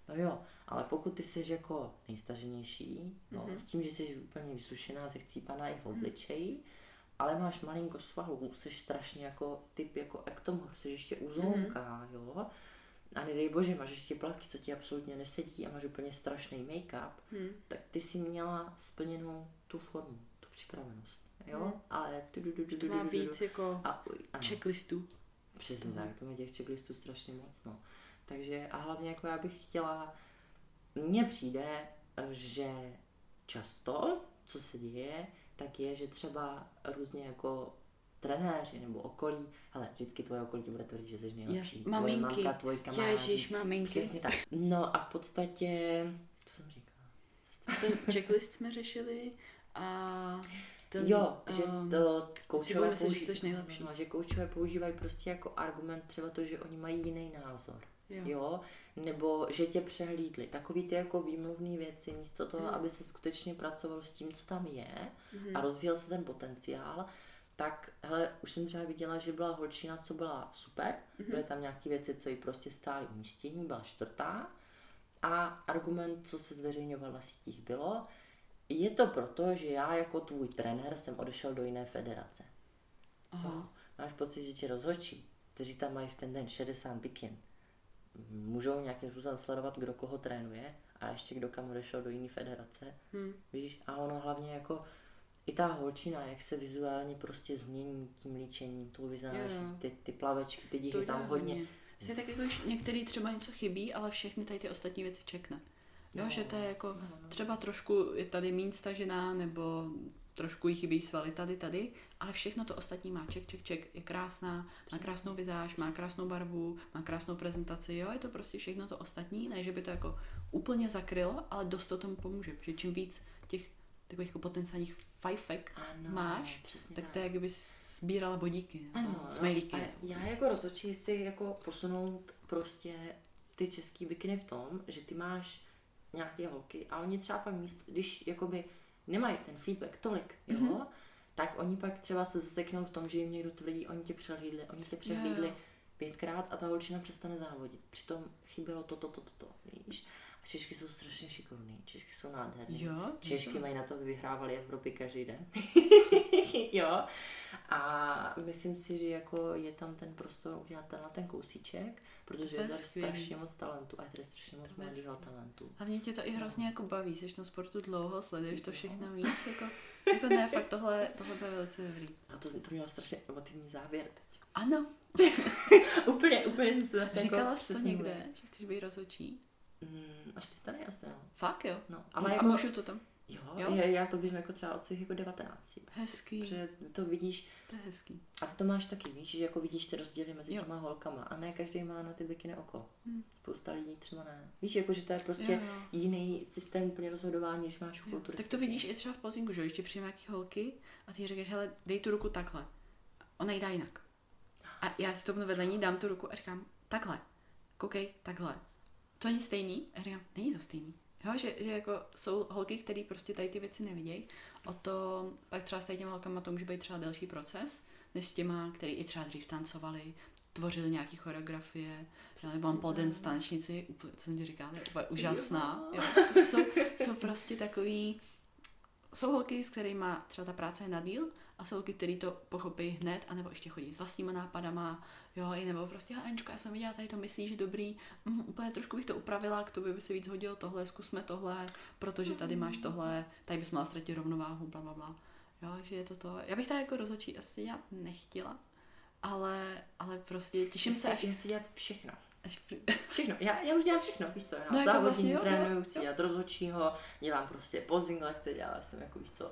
Speaker 3: No jo, ale pokud ty jsi jako nejstaženější, no,
Speaker 2: Mhm.
Speaker 3: s tím, že jsi úplně vysušená, zechcípaná i v obličeji, ale máš malinko svalů, jsi strašně jako typ jako ektomor, jsi ještě uzlounká, jo. A nedej bože, máš ještě plavky, co ti absolutně nesedí a máš úplně strašný make-up,
Speaker 2: Hm.
Speaker 3: tak ty si měla splněnou tu formu, tu připravenost, jo.
Speaker 2: Mhm.
Speaker 3: Ale tu, tu, tu, tu,
Speaker 2: To
Speaker 3: tu,
Speaker 2: má
Speaker 3: tu, tu, tu.
Speaker 2: víc jako
Speaker 3: a,
Speaker 2: checklistů.
Speaker 3: Přesně tak, to mě těch checklistů strašně moc, no. Takže a hlavně jako já bych chtěla, mně přijde, že často, co se děje, tak je, že třeba různě jako trenéři nebo okolí, hele, vždycky tvoje okolí ti bude tvrdit, že jsi nejlepší.
Speaker 2: Je,
Speaker 3: tvoje
Speaker 2: maminky.
Speaker 3: mamka, tvoji kamarádi.
Speaker 2: Ježíš, maminky.
Speaker 3: Přesně tak. No a v podstatě, co jsem říkala?
Speaker 2: Ten checklist jsme řešili a ten,
Speaker 3: jo, že
Speaker 2: um,
Speaker 3: to koučové,
Speaker 2: myslíš, že jsi nejlepší.
Speaker 3: no, že koučové používají prostě jako argument třeba to, že oni mají jiný názor.
Speaker 2: Jo.
Speaker 3: Jo. Nebo že tě přehlídli. Takový ty jako výmluvné věci, místo toho,
Speaker 2: Mm.
Speaker 3: aby se skutečně pracoval s tím, co tam je
Speaker 2: Mhm.
Speaker 3: a rozvíjel se ten potenciál, tak hele, už jsem třeba viděla, že byla holčina, co byla super,
Speaker 2: Mhm.
Speaker 3: byly tam nějaké věci, co jí prostě stály umístění, byla čtvrtá a argument, co se zveřejňoval na sítích bylo, je to proto, že já jako tvůj trenér jsem odešel do jiné federace.
Speaker 2: Aha.
Speaker 3: Máš pocit, že ti rozhodčí, kteří tam mají v ten den 60 bikin, můžou nějakým způsobem sledovat, kdo koho trénuje a ještě kdo kam odešel do jiné federace,
Speaker 2: Hm.
Speaker 3: víš? A ono hlavně jako i ta holčina, jak se vizuálně prostě změní tím líčením, vizáží,
Speaker 2: Jo.
Speaker 3: ty, ty plavečky, ty díky tam hodně.
Speaker 2: Vlastně tak jako, že některý třeba něco chybí, ale všechny tady ty ostatní věci čekne. Jo,
Speaker 3: Jo.
Speaker 2: že to je jako,
Speaker 3: No, no.
Speaker 2: třeba trošku je tady mín stažená, nebo trošku jí chybí svaly tady, tady, ale všechno to ostatní má. Ček, ček, ček, je krásná, má krásnou vizáž, má krásnou barvu, má krásnou prezentaci, jo, je to prostě všechno to ostatní, ne, že by to jako úplně zakrylo, ale dost to tomu pomůže, protože čím víc těch takových jako potenciálních fajfek
Speaker 3: Ano,
Speaker 2: máš, tak to je, jak kdyby sbírala bodíky,
Speaker 3: Ano,
Speaker 2: smajlíky.
Speaker 3: no, já jako rozhodčí chci jako posunout prostě ty český bikiny v tom, že ty máš nějaké holky a oni třeba pak místo, když jakoby nemají ten feedback tolik, jo,
Speaker 2: Mhm.
Speaker 3: mm-hmm. tak oni pak třeba se zaseknou v tom, že jim někdo tvrdí, oni tě přehlídli, oni tě přehlídli
Speaker 2: jo.
Speaker 3: pětkrát a ta holčina přestane závodit. Přitom chybělo toto, toto, toto, víš. A Češky jsou strašně šikovný, Češky jsou nádherný.
Speaker 2: Jo,
Speaker 3: Češky mají na to, aby vyhrávali Evropy každý den. jo. A myslím si, že jako je tam ten prostor udělat tenhle ten kousíček, protože
Speaker 2: To
Speaker 3: je tady strašně moc talentu a je tady strašně moc mladého talentu.
Speaker 2: Hlavně tě to i hrozně jako baví, jsi na sportu dlouho, sleduješ to všechno, víš, jako, jako ne, fakt tohle, tohle je velice dobrý.
Speaker 3: A to, to mělo strašně emotivní závěr teď.
Speaker 2: Ano,
Speaker 3: úplně, úplně jsem se zase
Speaker 2: říkala
Speaker 3: jako
Speaker 2: jsi to někde, že chceš být rozhodčí?
Speaker 3: Mm, až teď tady asi, no.
Speaker 2: Fakt jo?
Speaker 3: no.
Speaker 2: Ale a
Speaker 3: jako,
Speaker 2: můžu to tam?
Speaker 3: Jo,
Speaker 2: jo?
Speaker 3: jo? Já to vím jako třeba od svých jako 19.
Speaker 2: Hezký,
Speaker 3: Protože to vidíš,
Speaker 2: to je hezký.
Speaker 3: a ty to máš taky, víš, že jako vidíš ty rozdíly mezi
Speaker 2: Jo.
Speaker 3: těma holkama a ne každý má na ty bikiny oko.
Speaker 2: Hm.
Speaker 3: Spousta lidí třeba ne. Víš, jako že to je prostě
Speaker 2: Jo, jo.
Speaker 3: jiný systém úplně rozhodování, když máš
Speaker 2: Jo.
Speaker 3: kulturu.
Speaker 2: Tak to vidíš i třeba v pozingu, že když ti přijde nějaký holky a ty řekneš, hele, dej tu ruku takhle. Ona jí dá jinak. A já si to vedle ní, dám tu ruku a říkám, takhle, koukej, takhle. To není stejný? A říkám, není to stejný. Jo, že, že jako jsou holky, které prostě tady ty věci nevidějí. O to pak třeba s tady těma holkama to může být třeba delší proces, než s těma, který i třeba dřív tancovali, tvořili nějaký choreografie, dělali vám pole dance tanečnici, úplně, to jsem ti říkala, to je úplně úžasná. Jo. Jsou, jsou prostě takový, jsou holky, s kterými třeba ta práce je na díl a jsou holky, který to pochopí hned, anebo ještě chodí s vlastníma nápadama, jo, i nebo prostě, "Hele, Aničko, já jsem viděla, tady to myslíš, že dobrý, mm, úplně trošku bych to upravila, k tobě by se víc hodilo tohle, zkusme tohle, protože tady máš tohle, tady bys měla ztratit rovnováhu, bla, bla, bla. Jo, že je to to. Já bych tak jako rozhodčí asi dělat nechtěla, ale, ale prostě těším se, až,
Speaker 3: Já chci dělat všechno.
Speaker 2: až
Speaker 3: Všechno. Já, já už dělám všechno, víš co, já
Speaker 2: No
Speaker 3: no,
Speaker 2: jako
Speaker 3: závodím,
Speaker 2: vlastně
Speaker 3: trénuju, chci dělat rozhodčího, dělám prostě posing lekce, dělala jsem jako víš co,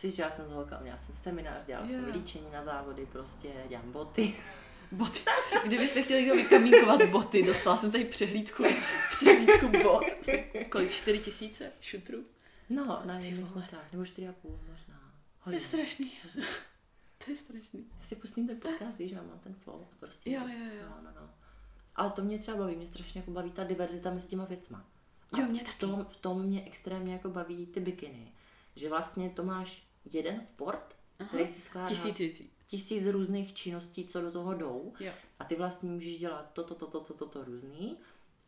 Speaker 3: cvičila jsem s holkama, měla jsem seminář, dělala
Speaker 2: Jo.
Speaker 3: jsem líčení na závody, prostě dělám boty.
Speaker 2: boty. Kdybyste chtěli někdo vykamínkovat boty, dostala jsem tady přehlídku, přehlídku bot. Asi Kolik? 4 tisíce šutrů?
Speaker 3: No, na jedných botách, nebo 4,5 možná.
Speaker 2: To je
Speaker 3: Hodně.
Speaker 2: strašný. To je strašný.
Speaker 3: Já si pustím ten podcast, víš, já mám ten flow. Prostě.
Speaker 2: Jo, jo, jo.
Speaker 3: No, no, no. Ale to mě třeba baví, mě strašně jako baví ta diverzita mezi těma věcma. A
Speaker 2: Jo, mě
Speaker 3: v
Speaker 2: taky.
Speaker 3: tom, v tom mě extrémně jako baví ty bikiny. Že vlastně to máš jeden sport,
Speaker 2: Aha.
Speaker 3: který si skládá
Speaker 2: Tisíc věcí.
Speaker 3: tisíc různých činností, co do toho jdou.
Speaker 2: Jo.
Speaker 3: A ty vlastně můžeš dělat toto, toto, toto, toto různý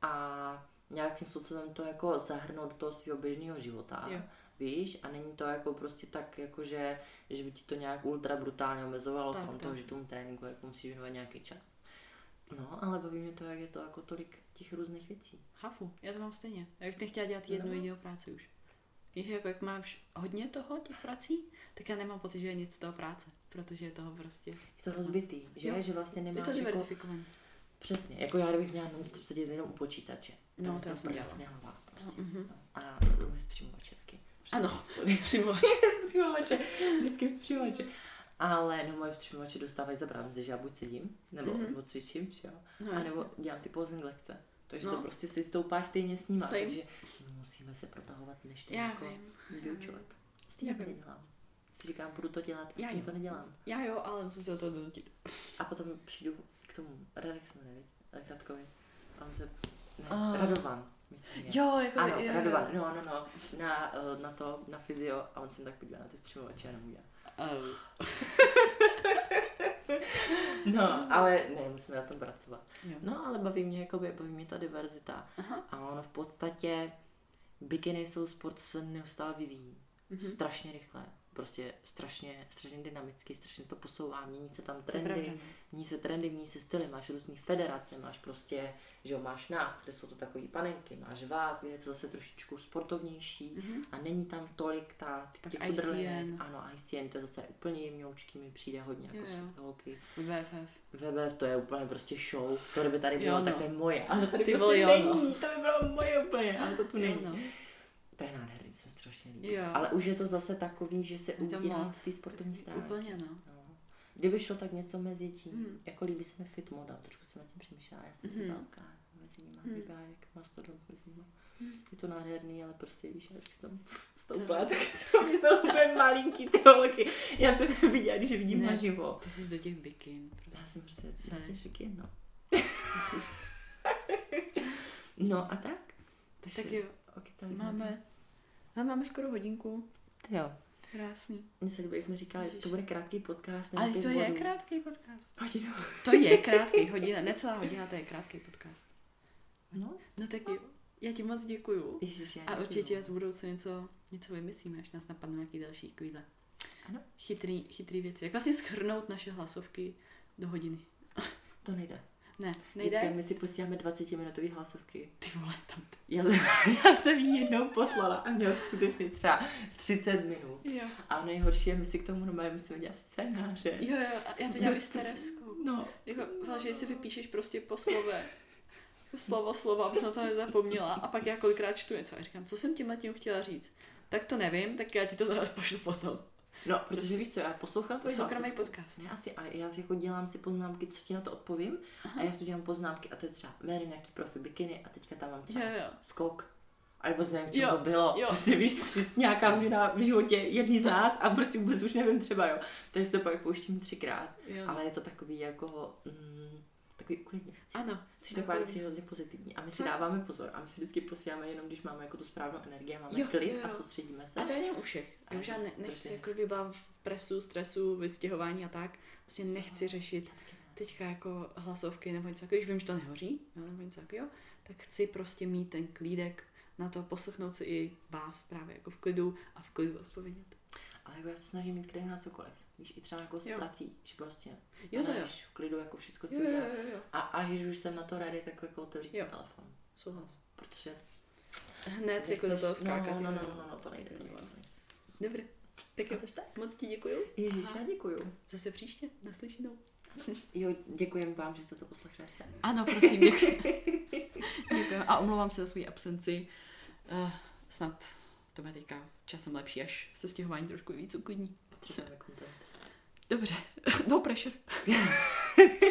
Speaker 3: a nějakým způsobem to jako zahrnout do toho svého běžného života.
Speaker 2: Jo.
Speaker 3: Víš? A není to jako prostě tak, jako že, že by ti to nějak ultra brutálně omezovalo
Speaker 2: Tak,
Speaker 3: v tom
Speaker 2: tak.
Speaker 3: toho, že tomu tréninku jako musíš věnovat nějaký čas. No, ale baví mě to, jak je to jako tolik těch různých věcí.
Speaker 2: Chápu, já to mám stejně. Já bych nechtěla dělat jednu
Speaker 3: No.
Speaker 2: jedinou práci už. Víš, jako jak máš hodně toho, těch prací, tak já nemám pocit, že je nic z toho práce, protože je toho prostě...
Speaker 3: Je to rozbitý, že?
Speaker 2: Jo.
Speaker 3: Že vlastně
Speaker 2: Je
Speaker 3: nemáš
Speaker 2: to
Speaker 3: jako...
Speaker 2: diversifikované.
Speaker 3: Přesně, jako já kdybych měla non stop sedět jenom u počítače.
Speaker 2: No,
Speaker 3: tam
Speaker 2: to já jsem dělala.
Speaker 3: sněhová, prostě. No. A můj zpřímovače taky.
Speaker 2: Ano,
Speaker 3: Zpřímovače, zpřímovače, vždycky zpřímovače. Ale no moje zpřímovače dostávají za právě, že já buď sedím, nebo
Speaker 2: Mhm.
Speaker 3: mm-hmm. cvičím, že jo,
Speaker 2: no,
Speaker 3: a nebo dělám ty poslední lekce. Takže
Speaker 2: No.
Speaker 3: to prostě si stoupáš stejně s nima,
Speaker 2: Same.
Speaker 3: takže musíme se protahovat, než to
Speaker 2: Já
Speaker 3: jako vyučovat.
Speaker 2: Já
Speaker 3: Stejně to nedělám. Si říkám, budu to dělat,
Speaker 2: Já
Speaker 3: stejně
Speaker 2: jo.
Speaker 3: to nedělám.
Speaker 2: Já jo, ale musím se o to donutit.
Speaker 3: A potom přijdu k tomu, Radek jmenuje, viď? Radkovi. A on se, ne,
Speaker 2: Ah.
Speaker 3: Radovan, myslím je.
Speaker 2: Jo, jako
Speaker 3: Ano,
Speaker 2: jo,
Speaker 3: Radovan, no, no, no, na, eh, na to, na fyzio a on se tak podívá na ty přimovače a nemůže.
Speaker 2: Uh,
Speaker 3: No, ale ne, musíme na tom pracovat.
Speaker 2: jo.
Speaker 3: No, ale baví mě, jakoby, baví mě ta diverzita.
Speaker 2: Aha.
Speaker 3: A ono v podstatě, bikiny jsou sport, co se neustále vyvíjí.
Speaker 2: Mhm.
Speaker 3: Strašně rychle. Prostě strašně, strašně dynamicky, strašně se to posouvá, mění se tam
Speaker 2: To je
Speaker 3: trendy, mění se trendy, mění se styly, máš různý federace, máš prostě, že jo, máš nás, kde jsou to takový panenky, máš vás, kde je to zase trošičku sportovnější
Speaker 2: Mhm.
Speaker 3: a není tam tolik ta, těch
Speaker 2: ICN.
Speaker 3: Ano, ICN, to je zase úplně jemňoučký, mi přijde hodně jako
Speaker 2: Jo, jo.
Speaker 3: holky.
Speaker 2: VFF.
Speaker 3: Weber, to je úplně prostě show, to by tady
Speaker 2: Jo,
Speaker 3: bylo
Speaker 2: no.
Speaker 3: takové moje, ale to tady
Speaker 2: Ty
Speaker 3: prostě
Speaker 2: jo,
Speaker 3: není,
Speaker 2: no.
Speaker 3: to by bylo moje úplně, ale to tu
Speaker 2: Jo,
Speaker 3: není.
Speaker 2: no.
Speaker 3: To je nádherný, to mi strašně líbí.
Speaker 2: Jo.
Speaker 3: Ale už je to zase takový, že se
Speaker 2: to moc.
Speaker 3: z té sportovní strany.
Speaker 2: Úplně, no.
Speaker 3: No. Kdyby šlo tak něco mezi tím,
Speaker 2: Mm.
Speaker 3: jako líbí se mi fit moda, trošku jsem nad tím přemýšlela, já jsem mm. velká, mezi nimi
Speaker 2: Mm.
Speaker 3: vypadá jak mastodon mezi nimi.
Speaker 2: Mm.
Speaker 3: Je to nádherný, ale prostě víš, jak jsem tam
Speaker 2: To-
Speaker 3: stoupala, tak oni jsou úplně malinký ty holky. Já jsem neviděla, když je vidím
Speaker 2: Ne.
Speaker 3: naživo.
Speaker 2: Ty jsi do těch bikin. Prostě.
Speaker 3: Já jsem prostě
Speaker 2: Seš.
Speaker 3: taky no. no a tak. Takže
Speaker 2: Tak jo,
Speaker 3: jsme
Speaker 2: máme, no, máme skoro hodinku.
Speaker 3: Ty jo.
Speaker 2: Krásný.
Speaker 3: Mně se líbí, jsme říkali,
Speaker 2: Ježiš.
Speaker 3: to bude krátký podcast.
Speaker 2: Ale to je
Speaker 3: bodů.
Speaker 2: krátký podcast.
Speaker 3: Hodinu.
Speaker 2: To je krátký hodina, necelá hodina, to je krátký podcast.
Speaker 3: No,
Speaker 2: No tak jo, já ti moc děkuju.
Speaker 3: ježiš, já
Speaker 2: A
Speaker 3: děkuju.
Speaker 2: určitě z budoucna něco, něco vymyslíme, až nás napadnou nějaký další takovýhle
Speaker 3: Ano.
Speaker 2: chytrý, chytrý věci. Jak vlastně schrnout naše hlasovky do hodiny.
Speaker 3: To nejde.
Speaker 2: Ne,
Speaker 3: Vždycky
Speaker 2: nejde?
Speaker 3: my si posíláme 20 minutové hlasovky.
Speaker 2: Ty vole, tam to.
Speaker 3: Já, já jsem jí jednou poslala a měl skutečně třeba 30 minut.
Speaker 2: Jo.
Speaker 3: A nejhorší je, my si k tomu normálně musíme dělat scénáře.
Speaker 2: Jo, jo, a já to dělám i s Tereskou.
Speaker 3: No,
Speaker 2: Jako, že si vypíšeš prostě po slove. Jako slovo, slovo, abys na to nezapomněla. A pak já kolikrát čtu něco a říkám, co jsem tím tím chtěla říct. Tak to nevím, tak já ti to zaraz pošlu potom.
Speaker 3: No, protože víš co, já poslouchám tvoje
Speaker 2: Soukromý podcast.
Speaker 3: Ne, asi, a já jako dělám si poznámky, co ti na to odpovím.
Speaker 2: Aha.
Speaker 3: A já si dělám poznámky a to je třeba jméno nějaký profi bikiny a teďka tam mám třeba
Speaker 2: Jo, jo.
Speaker 3: skok. A nebo nevím, čím
Speaker 2: Jo,
Speaker 3: to bylo.
Speaker 2: jo.
Speaker 3: Prostě víš, nějaká změna v životě jedný z nás a prostě vůbec už nevím třeba, jo. Takže si to pak pouštím třikrát.
Speaker 2: jo.
Speaker 3: Ale je to takový jako, mm, takový uklidňující.
Speaker 2: Ano.
Speaker 3: Jsi taková vždycky hrozně pozitivní. A my si dáváme pozor. A my si vždycky posíláme jenom, když máme jako tu správnou energii a máme
Speaker 2: Jo,
Speaker 3: klid
Speaker 2: jo,
Speaker 3: a
Speaker 2: jo.
Speaker 3: soustředíme se.
Speaker 2: A to je u všech.
Speaker 3: A
Speaker 2: Já já ne, nechci, jako
Speaker 3: hezký.
Speaker 2: kdyby byla v presu, stresu, vystěhování a tak. Prostě nechci řešit teďka jako hlasovky nebo něco takového, když vím, že to nehoří, jo, nebo něco takového, tak chci prostě mít ten klídek na to poslechnout si i vás právě jako v klidu a v klidu odpovědět.
Speaker 3: Ale jako já se snažím mít klid na cokoliv. Víš, i třeba jako s
Speaker 2: Jo.
Speaker 3: prací, že prostě
Speaker 2: Jo, to jo.
Speaker 3: v klidu jako všechno si udělat. A, a když už jsem na to ready, tak jako otevřít
Speaker 2: Jo.
Speaker 3: telefon.
Speaker 2: Souhlas.
Speaker 3: Protože
Speaker 2: Hned jako do toho skákat.
Speaker 3: No, no, no, no, no, to nejde.
Speaker 2: Dobrý. Tak jo, moc ti děkuju.
Speaker 3: Ježíš, já děkuju.
Speaker 2: Zase příště, naslyšenou.
Speaker 3: Jo, děkujem vám, že jste to poslechli až.
Speaker 2: Ano, prosím, děkuji. děkuji. A omlouvám se za svou absenci. Uh, snad to bude teďka časem lepší, až se stěhování trošku víc uklidní.
Speaker 3: Potřebujeme content.
Speaker 2: Dobře, no pressure.